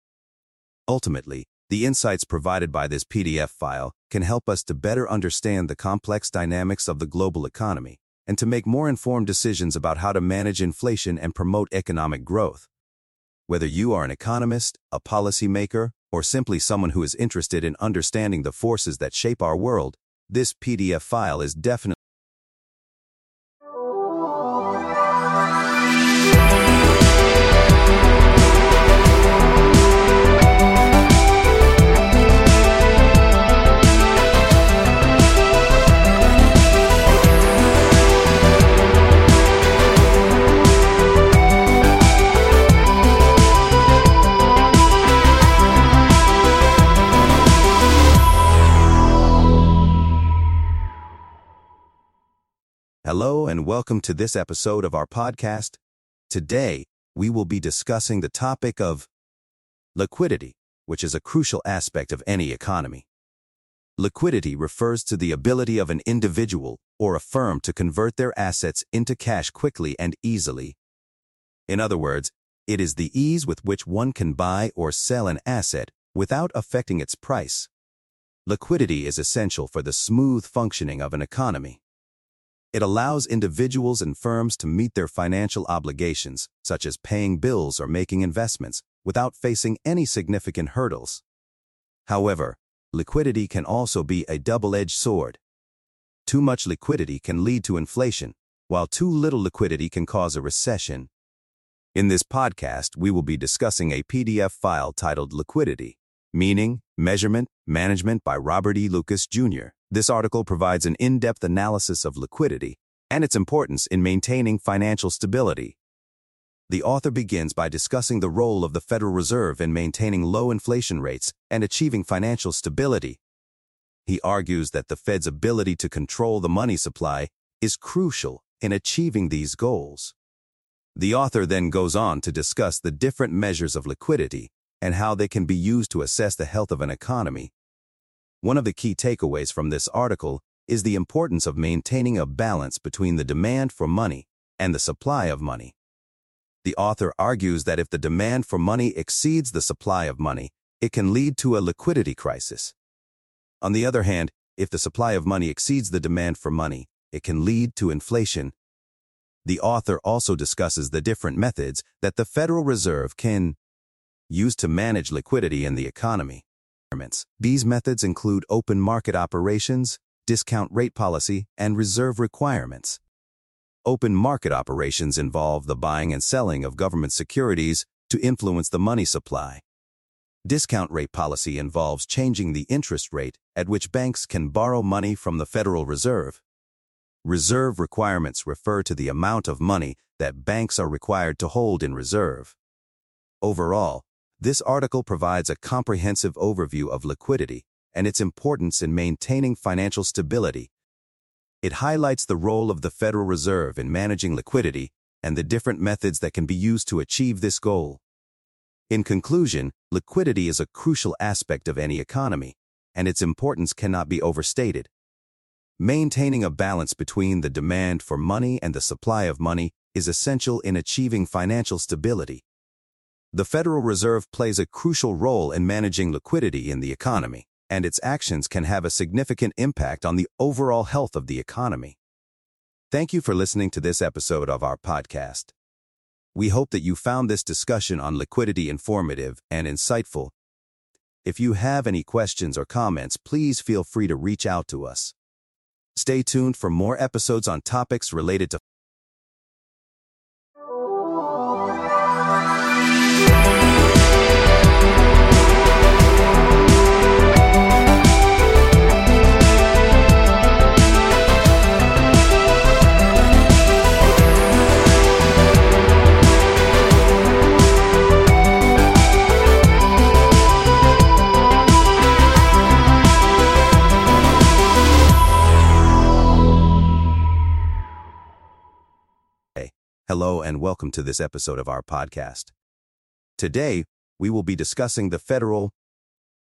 Ultimately, the insights provided by this PDF file can help us to better understand the complex dynamics of the global economy and to make more informed decisions about how to manage inflation and promote economic growth. Whether you are an economist, a policymaker, or simply someone who is interested in understanding the forces that shape our world, this PDF file is definitely Hello and welcome to this episode of our podcast. Today, we will be discussing the topic of liquidity, which is a crucial aspect of any economy. Liquidity refers to the ability of an individual or a firm to convert their assets into cash quickly and easily. In other words, it is the ease with which one can buy or sell an asset without affecting its price. Liquidity is essential for the smooth functioning of an economy. It allows individuals and firms to meet their financial obligations, such as paying bills or making investments, without facing any significant hurdles. However, liquidity can also be a double-edged sword. Too much liquidity can lead to inflation, while too little liquidity can cause a recession. In this podcast, we will be discussing a PDF file titled Liquidity, Meaning, Measurement, Management by Robert E. Lucas, Jr. This article provides an in-depth analysis of liquidity and its importance in maintaining financial stability. The author begins by discussing the role of the Federal Reserve in maintaining low inflation rates and achieving financial stability. He argues that the Fed's ability to control the money supply is crucial in achieving these goals. The author then goes on to discuss the different measures of liquidity and how they can be used to assess the health of an economy one of the key takeaways from this article is the importance of maintaining a balance between the demand for money and the supply of money. The author argues that if the demand for money exceeds the supply of money, it can lead to a liquidity crisis. On the other hand, if the supply of money exceeds the demand for money, it can lead to inflation. The author also discusses the different methods that the Federal Reserve can use to manage liquidity in the economy. These methods include open market operations, discount rate policy, and reserve requirements. Open market operations involve the buying and selling of government securities to influence the money supply. Discount rate policy involves changing the interest rate at which banks can borrow money from the Federal Reserve. Reserve requirements refer to the amount of money that banks are required to hold in reserve. Overall, this article provides a comprehensive overview of liquidity and its importance in maintaining financial stability. It highlights the role of the Federal Reserve in managing liquidity and the different methods that can be used to achieve this goal. In conclusion, liquidity is a crucial aspect of any economy, and its importance cannot be overstated. Maintaining a balance between the demand for money and the supply of money is essential in achieving financial stability. The Federal Reserve plays a crucial role in managing liquidity in the economy, and its actions can have a significant impact on the overall health of the economy. Thank you for listening to this episode of our podcast. We hope that you found this discussion on liquidity informative and insightful. If you have any questions or comments, please feel free to reach out to us. Stay tuned for more episodes on topics related to and welcome to this episode of our podcast. Today, we will be discussing the Federal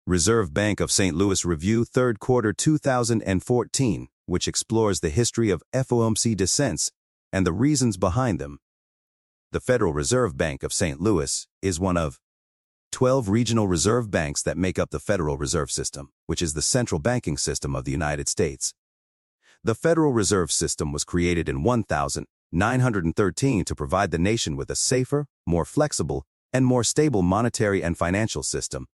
Reserve Bank of St. Louis Review third quarter 2014, which explores the history of FOMC dissents and the reasons behind them. The Federal Reserve Bank of St. Louis is one of 12 regional reserve banks that make up the Federal Reserve System, which is the central banking system of the United States. The Federal Reserve System was created in 1000 913 to provide the nation with a safer, more flexible, and more stable monetary and financial system.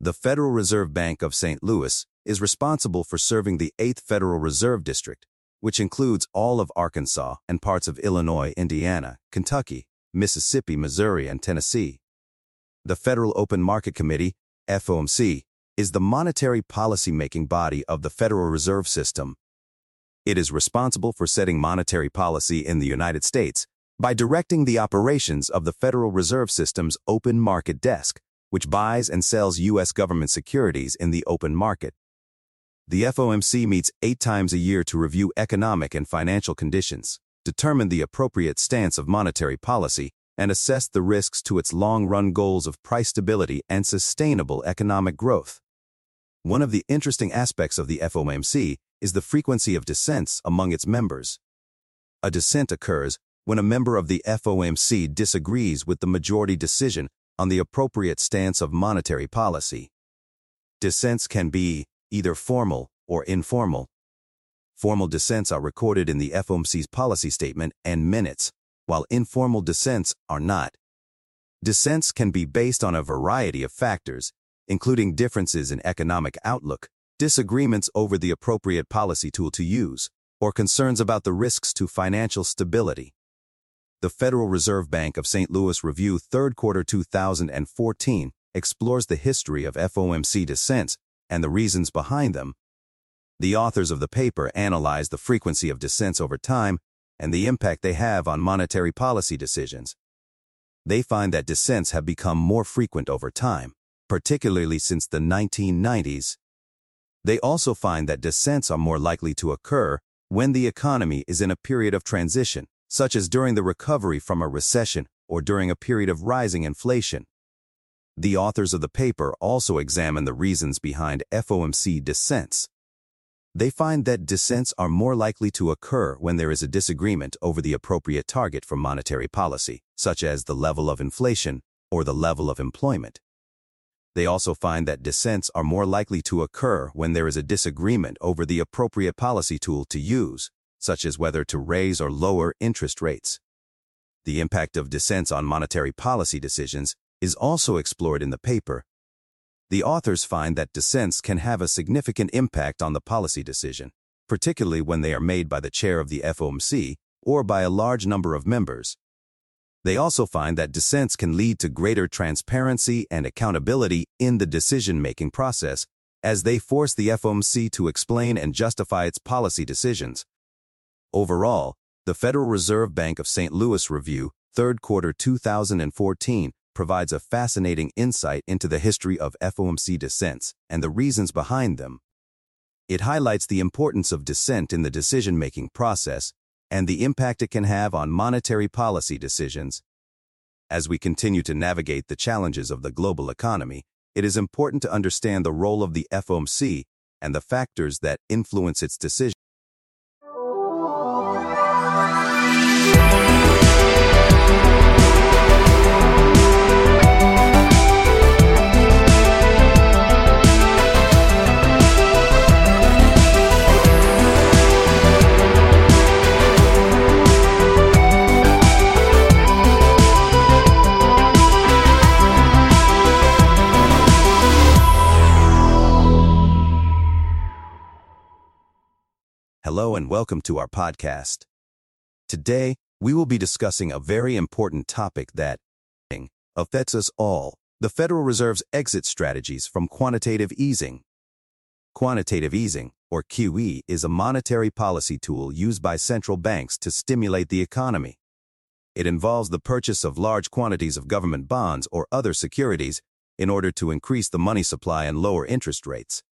The Federal Reserve Bank of St. Louis is responsible for serving the 8th Federal Reserve District, which includes all of Arkansas and parts of Illinois, Indiana, Kentucky, Mississippi, Missouri, and Tennessee. The Federal Open Market Committee, FOMC, is the monetary policy-making body of the Federal Reserve System it is responsible for setting monetary policy in the United States by directing the operations of the Federal Reserve System's open market desk, which buys and sells U.S. government securities in the open market. The FOMC meets eight times a year to review economic and financial conditions, determine the appropriate stance of monetary policy, and assess the risks to its long-run goals of price stability and sustainable economic growth. One of the interesting aspects of the FOMC is the frequency of dissents among its members. A dissent occurs when a member of the FOMC disagrees with the majority decision on the appropriate stance of monetary policy. Dissents can be either formal or informal. Formal dissents are recorded in the FOMC's policy statement and minutes, while informal dissents are not. Dissents can be based on a variety of factors, including differences in economic outlook, disagreements over the appropriate policy tool to use, or concerns about the risks to financial stability. The Federal Reserve Bank of St. Louis Review third quarter 2014 explores the history of FOMC dissents and the reasons behind them. The authors of the paper analyze the frequency of dissents over time and the impact they have on monetary policy decisions. They find that dissents have become more frequent over time, particularly since the 1990s they also find that dissents are more likely to occur when the economy is in a period of transition, such as during the recovery from a recession or during a period of rising inflation. The authors of the paper also examine the reasons behind FOMC dissents. They find that dissents are more likely to occur when there is a disagreement over the appropriate target for monetary policy, such as the level of inflation or the level of employment. They also find that dissents are more likely to occur when there is a disagreement over the appropriate policy tool to use, such as whether to raise or lower interest rates. The impact of dissents on monetary policy decisions is also explored in the paper. The authors find that dissents can have a significant impact on the policy decision, particularly when they are made by the chair of the FOMC or by a large number of members. They also find that dissents can lead to greater transparency and accountability in the decision-making process as they force the FOMC to explain and justify its policy decisions. Overall, the Federal Reserve Bank of St. Louis Review, third quarter 2014, provides a fascinating insight into the history of FOMC dissents and the reasons behind them. It highlights the importance of dissent in the decision-making process and the impact it can have on monetary policy decisions. As we continue to navigate the challenges of the global economy, it is important to understand the role of the FOMC and the factors that influence its decision. Hello and welcome to our podcast. Today, we will be discussing a very important topic that affects us all, the Federal Reserve's exit strategies from quantitative easing. Quantitative easing, or QE, is a monetary policy tool used by central banks to stimulate the economy. It involves the purchase of large quantities of government bonds or other securities in order to increase the money supply and lower interest rates.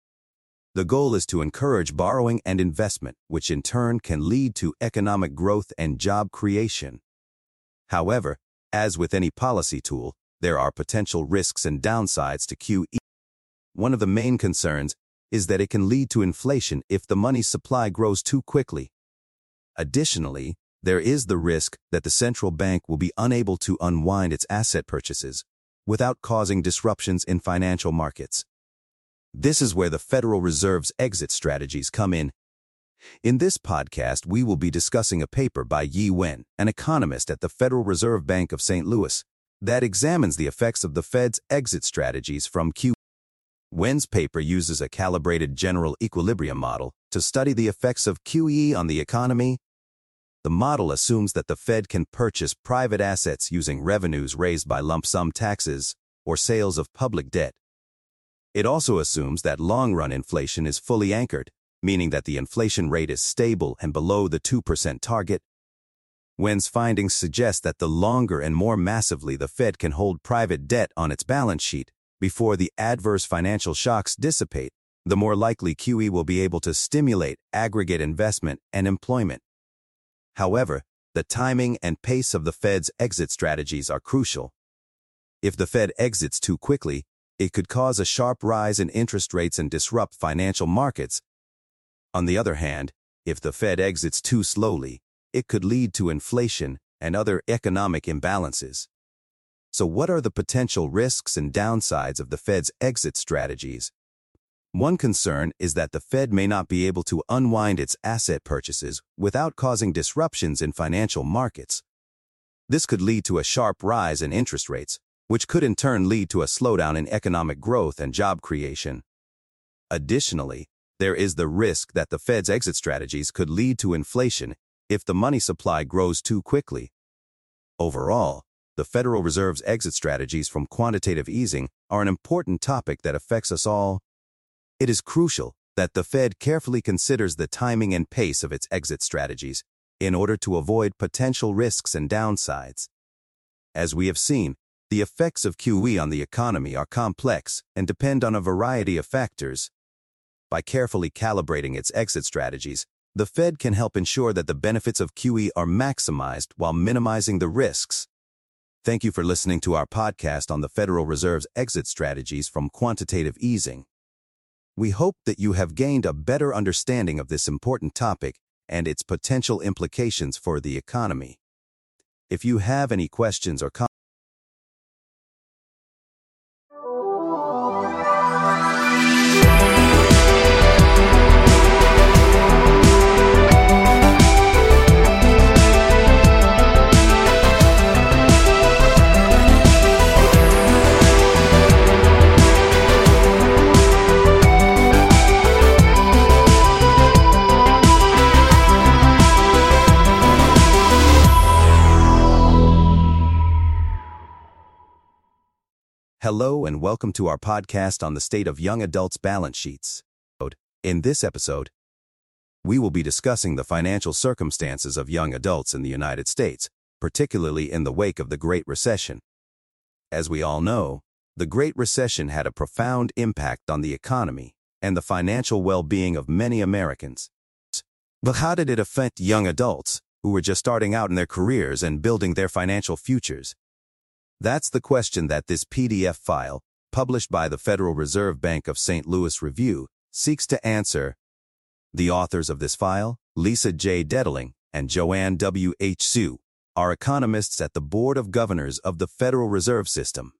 The goal is to encourage borrowing and investment, which in turn can lead to economic growth and job creation. However, as with any policy tool, there are potential risks and downsides to QE. One of the main concerns is that it can lead to inflation if the money supply grows too quickly. Additionally, there is the risk that the central bank will be unable to unwind its asset purchases without causing disruptions in financial markets. This is where the Federal Reserve's exit strategies come in. In this podcast, we will be discussing a paper by Yi Wen, an economist at the Federal Reserve Bank of St. Louis, that examines the effects of the Fed's exit strategies from QE. Wen's paper uses a calibrated general equilibrium model to study the effects of QE on the economy. The model assumes that the Fed can purchase private assets using revenues raised by lump sum taxes or sales of public debt it also assumes that long-run inflation is fully anchored, meaning that the inflation rate is stable and below the 2% target. Wen's findings suggest that the longer and more massively the Fed can hold private debt on its balance sheet before the adverse financial shocks dissipate, the more likely QE will be able to stimulate aggregate investment and employment. However, the timing and pace of the Fed's exit strategies are crucial. If the Fed exits too quickly, it could cause a sharp rise in interest rates and disrupt financial markets. On the other hand, if the Fed exits too slowly, it could lead to inflation and other economic imbalances. So what are the potential risks and downsides of the Fed's exit strategies? One concern is that the Fed may not be able to unwind its asset purchases without causing disruptions in financial markets. This could lead to a sharp rise in interest rates, which could in turn lead to a slowdown in economic growth and job creation. Additionally, there is the risk that the Fed's exit strategies could lead to inflation if the money supply grows too quickly. Overall, the Federal Reserve's exit strategies from quantitative easing are an important topic that affects us all. It is crucial that the Fed carefully considers the timing and pace of its exit strategies in order to avoid potential risks and downsides. As we have seen, the effects of QE on the economy are complex and depend on a variety of factors. By carefully calibrating its exit strategies, the Fed can help ensure that the benefits of QE are maximized while minimizing the risks. Thank you for listening to our podcast on the Federal Reserve's exit strategies from quantitative easing. We hope that you have gained a better understanding of this important topic and its potential implications for the economy. If you have any questions or comments, Hello and welcome to our podcast on the state of young adults' balance sheets. In this episode, we will be discussing the financial circumstances of young adults in the United States, particularly in the wake of the Great Recession. As we all know, the Great Recession had a profound impact on the economy and the financial well-being of many Americans. But how did it affect young adults who were just starting out in their careers and building their financial futures? That's the question that this PDF file, published by the Federal Reserve Bank of St. Louis Review, seeks to answer. The authors of this file, Lisa J. Dettling and Joanne W. Hsu, are economists at the Board of Governors of the Federal Reserve System.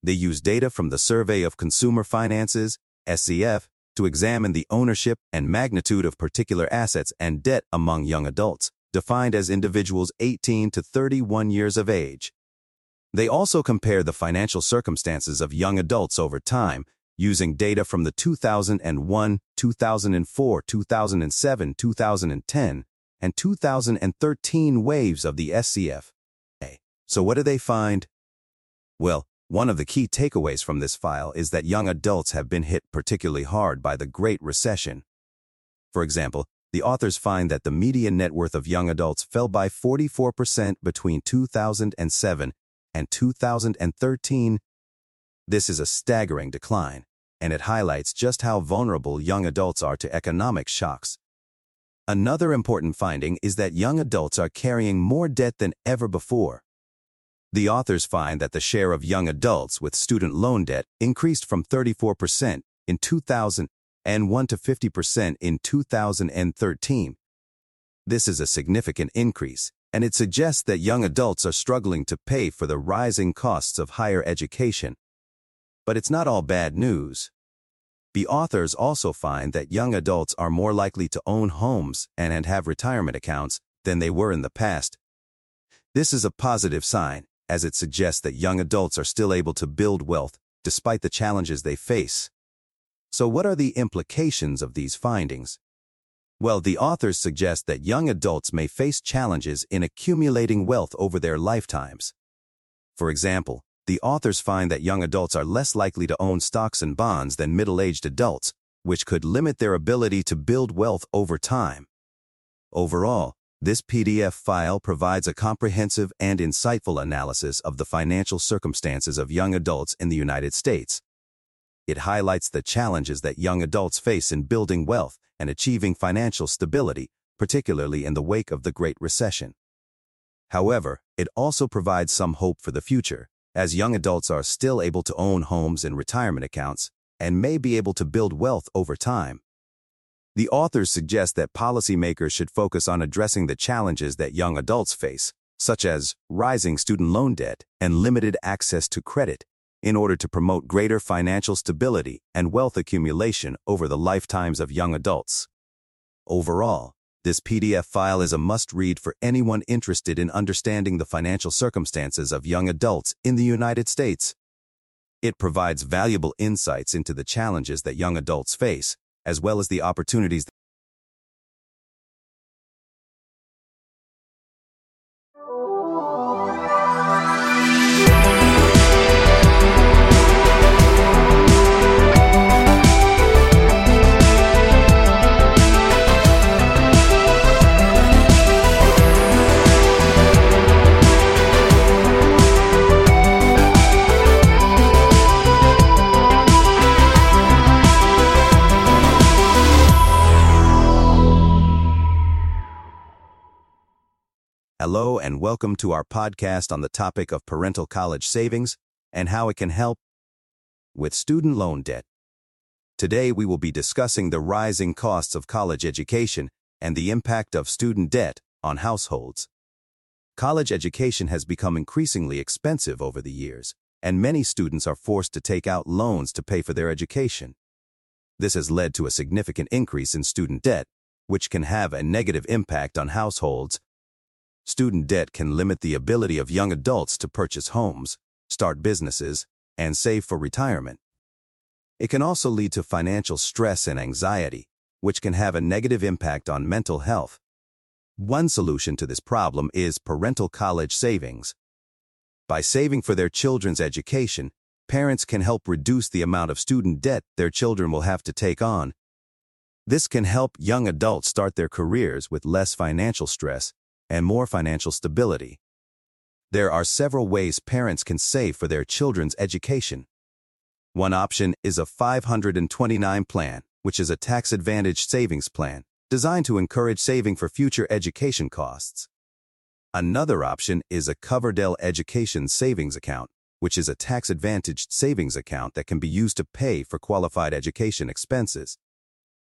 They use data from the Survey of Consumer Finances, SCF, to examine the ownership and magnitude of particular assets and debt among young adults, defined as individuals 18 to 31 years of age. They also compare the financial circumstances of young adults over time using data from the 2001, 2004, 2007, 2010, and 2013 waves of the SCF. So what do they find? Well, one of the key takeaways from this file is that young adults have been hit particularly hard by the Great Recession. For example, the authors find that the median net worth of young adults fell by 44% between 2007 and 2013. This is a staggering decline, and it highlights just how vulnerable young adults are to economic shocks. Another important finding is that young adults are carrying more debt than ever before. The authors find that the share of young adults with student loan debt increased from 34% in 2001 to 50% in 2013. This is a significant increase, and it suggests that young adults are struggling to pay for the rising costs of higher education. But it's not all bad news. The authors also find that young adults are more likely to own homes and have retirement accounts than they were in the past. This is a positive sign, as it suggests that young adults are still able to build wealth despite the challenges they face. So what are the implications of these findings? Well, the authors suggest that young adults may face challenges in accumulating wealth over their lifetimes. For example, the authors find that young adults are less likely to own stocks and bonds than middle-aged adults, which could limit their ability to build wealth over time. Overall, this PDF file provides a comprehensive and insightful analysis of the financial circumstances of young adults in the United States. It highlights the challenges that young adults face in building wealth and achieving financial stability, particularly in the wake of the Great Recession. However, it also provides some hope for the future, as young adults are still able to own homes and retirement accounts and may be able to build wealth over time. The authors suggest that policymakers should focus on addressing the challenges that young adults face, such as rising student loan debt and limited access to credit, in order to promote greater financial stability and wealth accumulation over the lifetimes of young adults. Overall, this PDF file is a must-read for anyone interested in understanding the financial circumstances of young adults in the United States. It provides valuable insights into the challenges that young adults face as well as the opportunities Hello and welcome to our podcast on the topic of parental college savings and how it can help with student loan debt. Today we will be discussing the rising costs of college education and the impact of student debt on households. College education has become increasingly expensive over the years, and many students are forced to take out loans to pay for their education. This has led to a significant increase in student debt, which can have a negative impact on households Student debt can limit the ability of young adults to purchase homes, start businesses, and save for retirement. It can also lead to financial stress and anxiety, which can have a negative impact on mental health. One solution to this problem is parental college savings. By saving for their children's education, parents can help reduce the amount of student debt their children will have to take on. This can help young adults start their careers with less financial stress and more financial stability. there are several ways parents can save for their children's education. One option is a 529 plan, which is a tax-advantaged savings plan designed to encourage saving for future education costs. Another option is a Coverdell Education Savings Account, which is a tax-advantaged savings account that can be used to pay for qualified education expenses.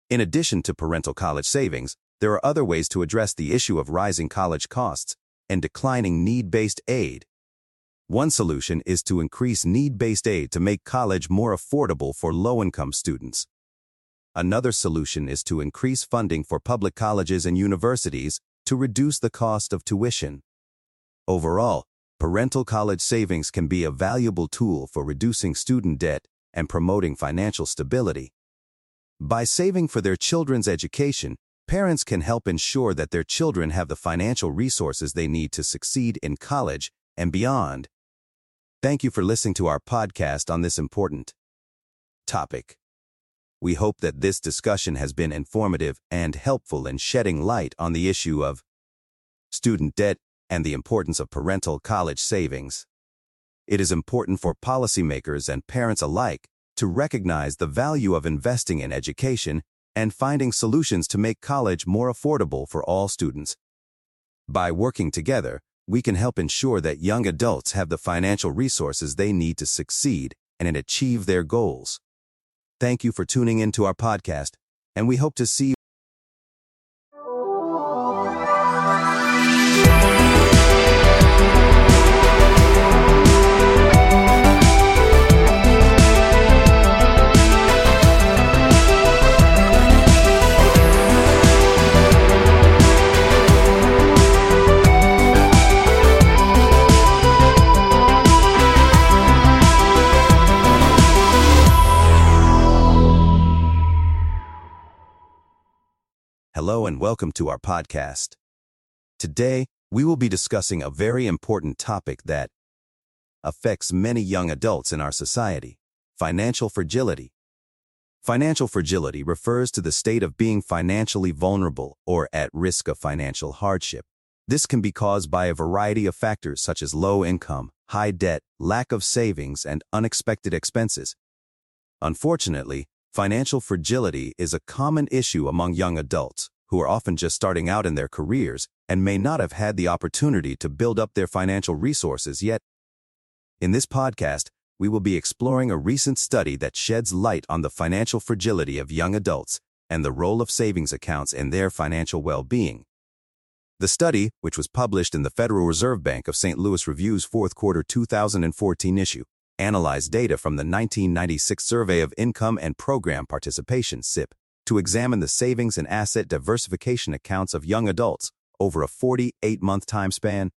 In addition to parental college savings, there are other ways to address the issue of rising college costs and declining need-based aid. One solution is to increase need-based aid to make college more affordable for low-income students. Another solution is to increase funding for public colleges and universities to reduce the cost of tuition. Overall, parental college savings can be a valuable tool for reducing student debt and promoting financial stability. By saving for their children's education, Parents can help ensure that their children have the financial resources they need to succeed in college and beyond. Thank you for listening to our podcast on this important topic. We hope that this discussion has been informative and helpful in shedding light on the issue of student debt and the importance of parental college savings. It is important for policymakers and parents alike to recognize the value of investing in education and finding solutions to make college more affordable for all students. By working together, we can help ensure that young adults have the financial resources they need to succeed and achieve their goals. Thank you for tuning in to our podcast, and we hope to see you Hello and welcome to our podcast. Today, we will be discussing a very important topic that affects many young adults in our society, financial fragility. Financial fragility refers to the state of being financially vulnerable or at risk of financial hardship. This can be caused by a variety of factors such as low income, high debt, lack of savings, and unexpected expenses. Unfortunately, Financial fragility is a common issue among young adults who are often just starting out in their careers and may not have had the opportunity to build up their financial resources yet. In this podcast, we will be exploring a recent study that sheds light on the financial fragility of young adults and the role of savings accounts in their financial well-being. The study, which was published in the Federal Reserve Bank of St. Louis Review's fourth quarter 2014 issue, analyzed data from the 1996 Survey of Income and Program Participation SIPP to examine the savings and asset diversification accounts of young adults over a 48-month time span.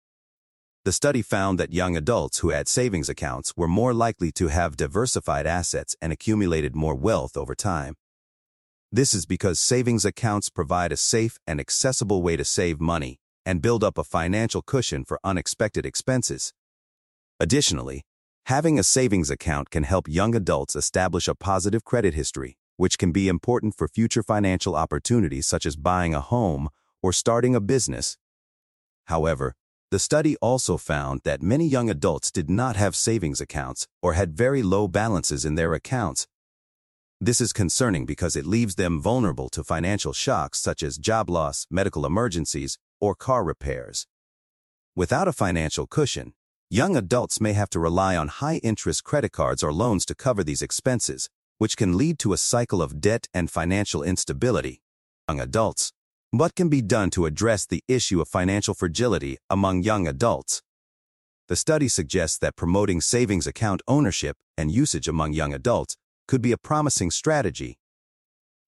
The study found that young adults who had savings accounts were more likely to have diversified assets and accumulated more wealth over time. This is because savings accounts provide a safe and accessible way to save money and build up a financial cushion for unexpected expenses. Additionally, Having a savings account can help young adults establish a positive credit history, which can be important for future financial opportunities such as buying a home or starting a business. However, the study also found that many young adults did not have savings accounts or had very low balances in their accounts. This is concerning because it leaves them vulnerable to financial shocks such as job loss, medical emergencies, or car repairs. Without a financial cushion, Young adults may have to rely on high-interest credit cards or loans to cover these expenses, which can lead to a cycle of debt and financial instability. among adults, what can be done to address the issue of financial fragility among young adults? The study suggests that promoting savings account ownership and usage among young adults could be a promising strategy.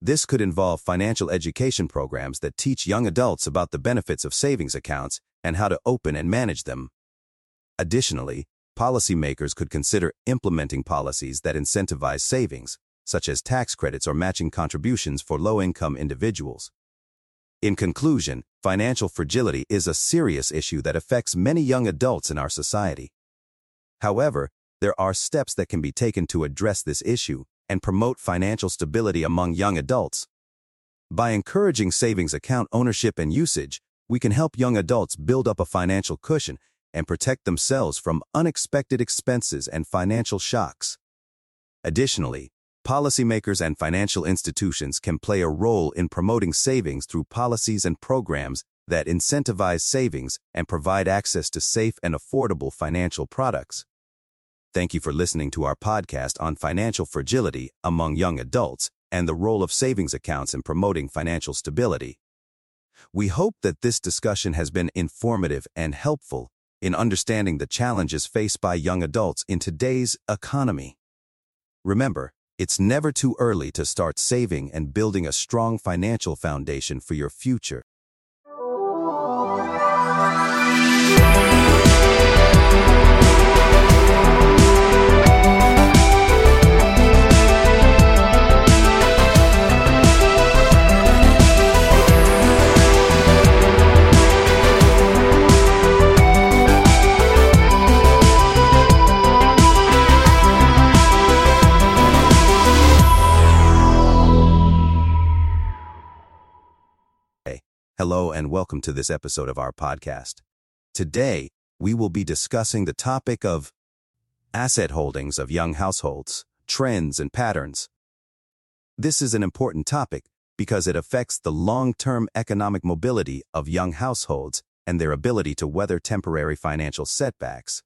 This could involve financial education programs that teach young adults about the benefits of savings accounts and how to open and manage them. Additionally, policymakers could consider implementing policies that incentivize savings, such as tax credits or matching contributions for low-income individuals. In conclusion, financial fragility is a serious issue that affects many young adults in our society. However, there are steps that can be taken to address this issue and promote financial stability among young adults. By encouraging savings account ownership and usage, we can help young adults build up a financial cushion and protect themselves from unexpected expenses and financial shocks. Additionally, policymakers and financial institutions can play a role in promoting savings through policies and programs that incentivize savings and provide access to safe and affordable financial products. Thank you for listening to our podcast on financial fragility among young adults and the role of savings accounts in promoting financial stability. We hope that this discussion has been informative and helpful in understanding the challenges faced by young adults in today's economy. Remember, it's never too early to start saving and building a strong financial foundation for your future. Hello and welcome to this episode of our podcast. Today, we will be discussing the topic of asset holdings of young households, trends and patterns. This is an important topic because it affects the long-term economic mobility of young households and their ability to weather temporary financial setbacks.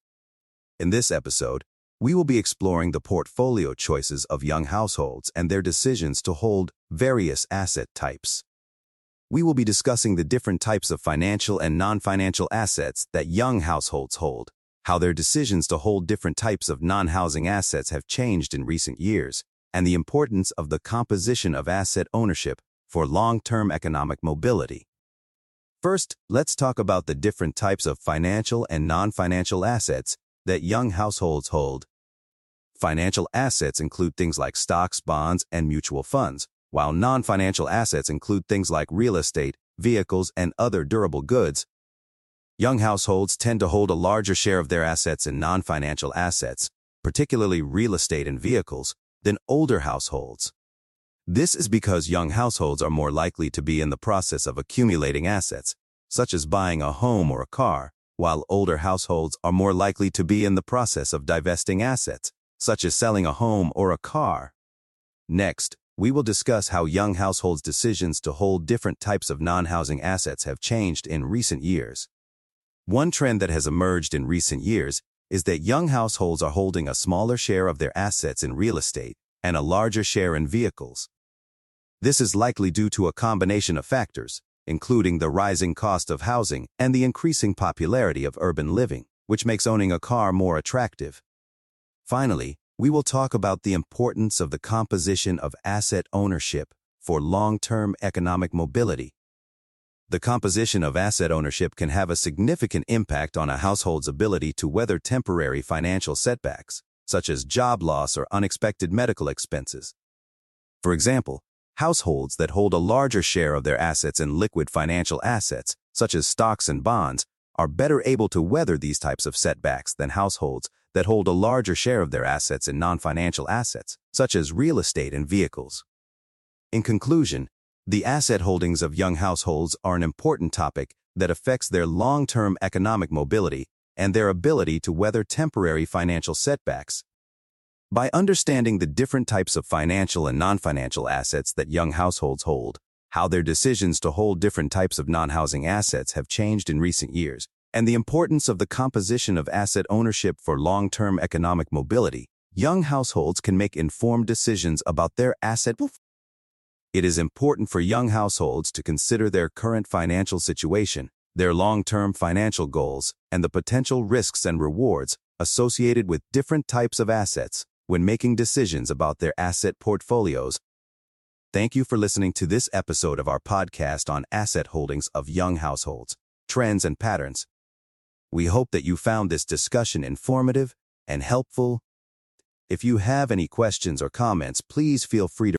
In this episode, we will be exploring the portfolio choices of young households and their decisions to hold various asset types we will be discussing the different types of financial and non-financial assets that young households hold, how their decisions to hold different types of non-housing assets have changed in recent years, and the importance of the composition of asset ownership for long-term economic mobility. First, let's talk about the different types of financial and non-financial assets that young households hold. Financial assets include things like stocks, bonds, and mutual funds, while non-financial assets include things like real estate, vehicles, and other durable goods, young households tend to hold a larger share of their assets in non-financial assets, particularly real estate and vehicles, than older households. This is because young households are more likely to be in the process of accumulating assets, such as buying a home or a car, while older households are more likely to be in the process of divesting assets, such as selling a home or a car. Next, we will discuss how young households' decisions to hold different types of non-housing assets have changed in recent years. One trend that has emerged in recent years is that young households are holding a smaller share of their assets in real estate and a larger share in vehicles. This is likely due to a combination of factors, including the rising cost of housing and the increasing popularity of urban living, which makes owning a car more attractive. Finally, we will talk about the importance of the composition of asset ownership for long-term economic mobility. The composition of asset ownership can have a significant impact on a household's ability to weather temporary financial setbacks, such as job loss or unexpected medical expenses. For example, households that hold a larger share of their assets in liquid financial assets, such as stocks and bonds, are better able to weather these types of setbacks than households that hold a larger share of their assets in non-financial assets, such as real estate and vehicles. In conclusion, the asset holdings of young households are an important topic that affects their long-term economic mobility and their ability to weather temporary financial setbacks. By understanding the different types of financial and non-financial assets that young households hold, how their decisions to hold different types of non-housing assets have changed in recent years, and the importance of the composition of asset ownership for long-term economic mobility, young households can make informed decisions about their asset. It is important for young households to consider their current financial situation, their long-term financial goals, and the potential risks and rewards associated with different types of assets when making decisions about their asset portfolios. Thank you for listening to this episode of our podcast on asset holdings of young households, trends and patterns. We hope that you found this discussion informative and helpful. If you have any questions or comments, please feel free to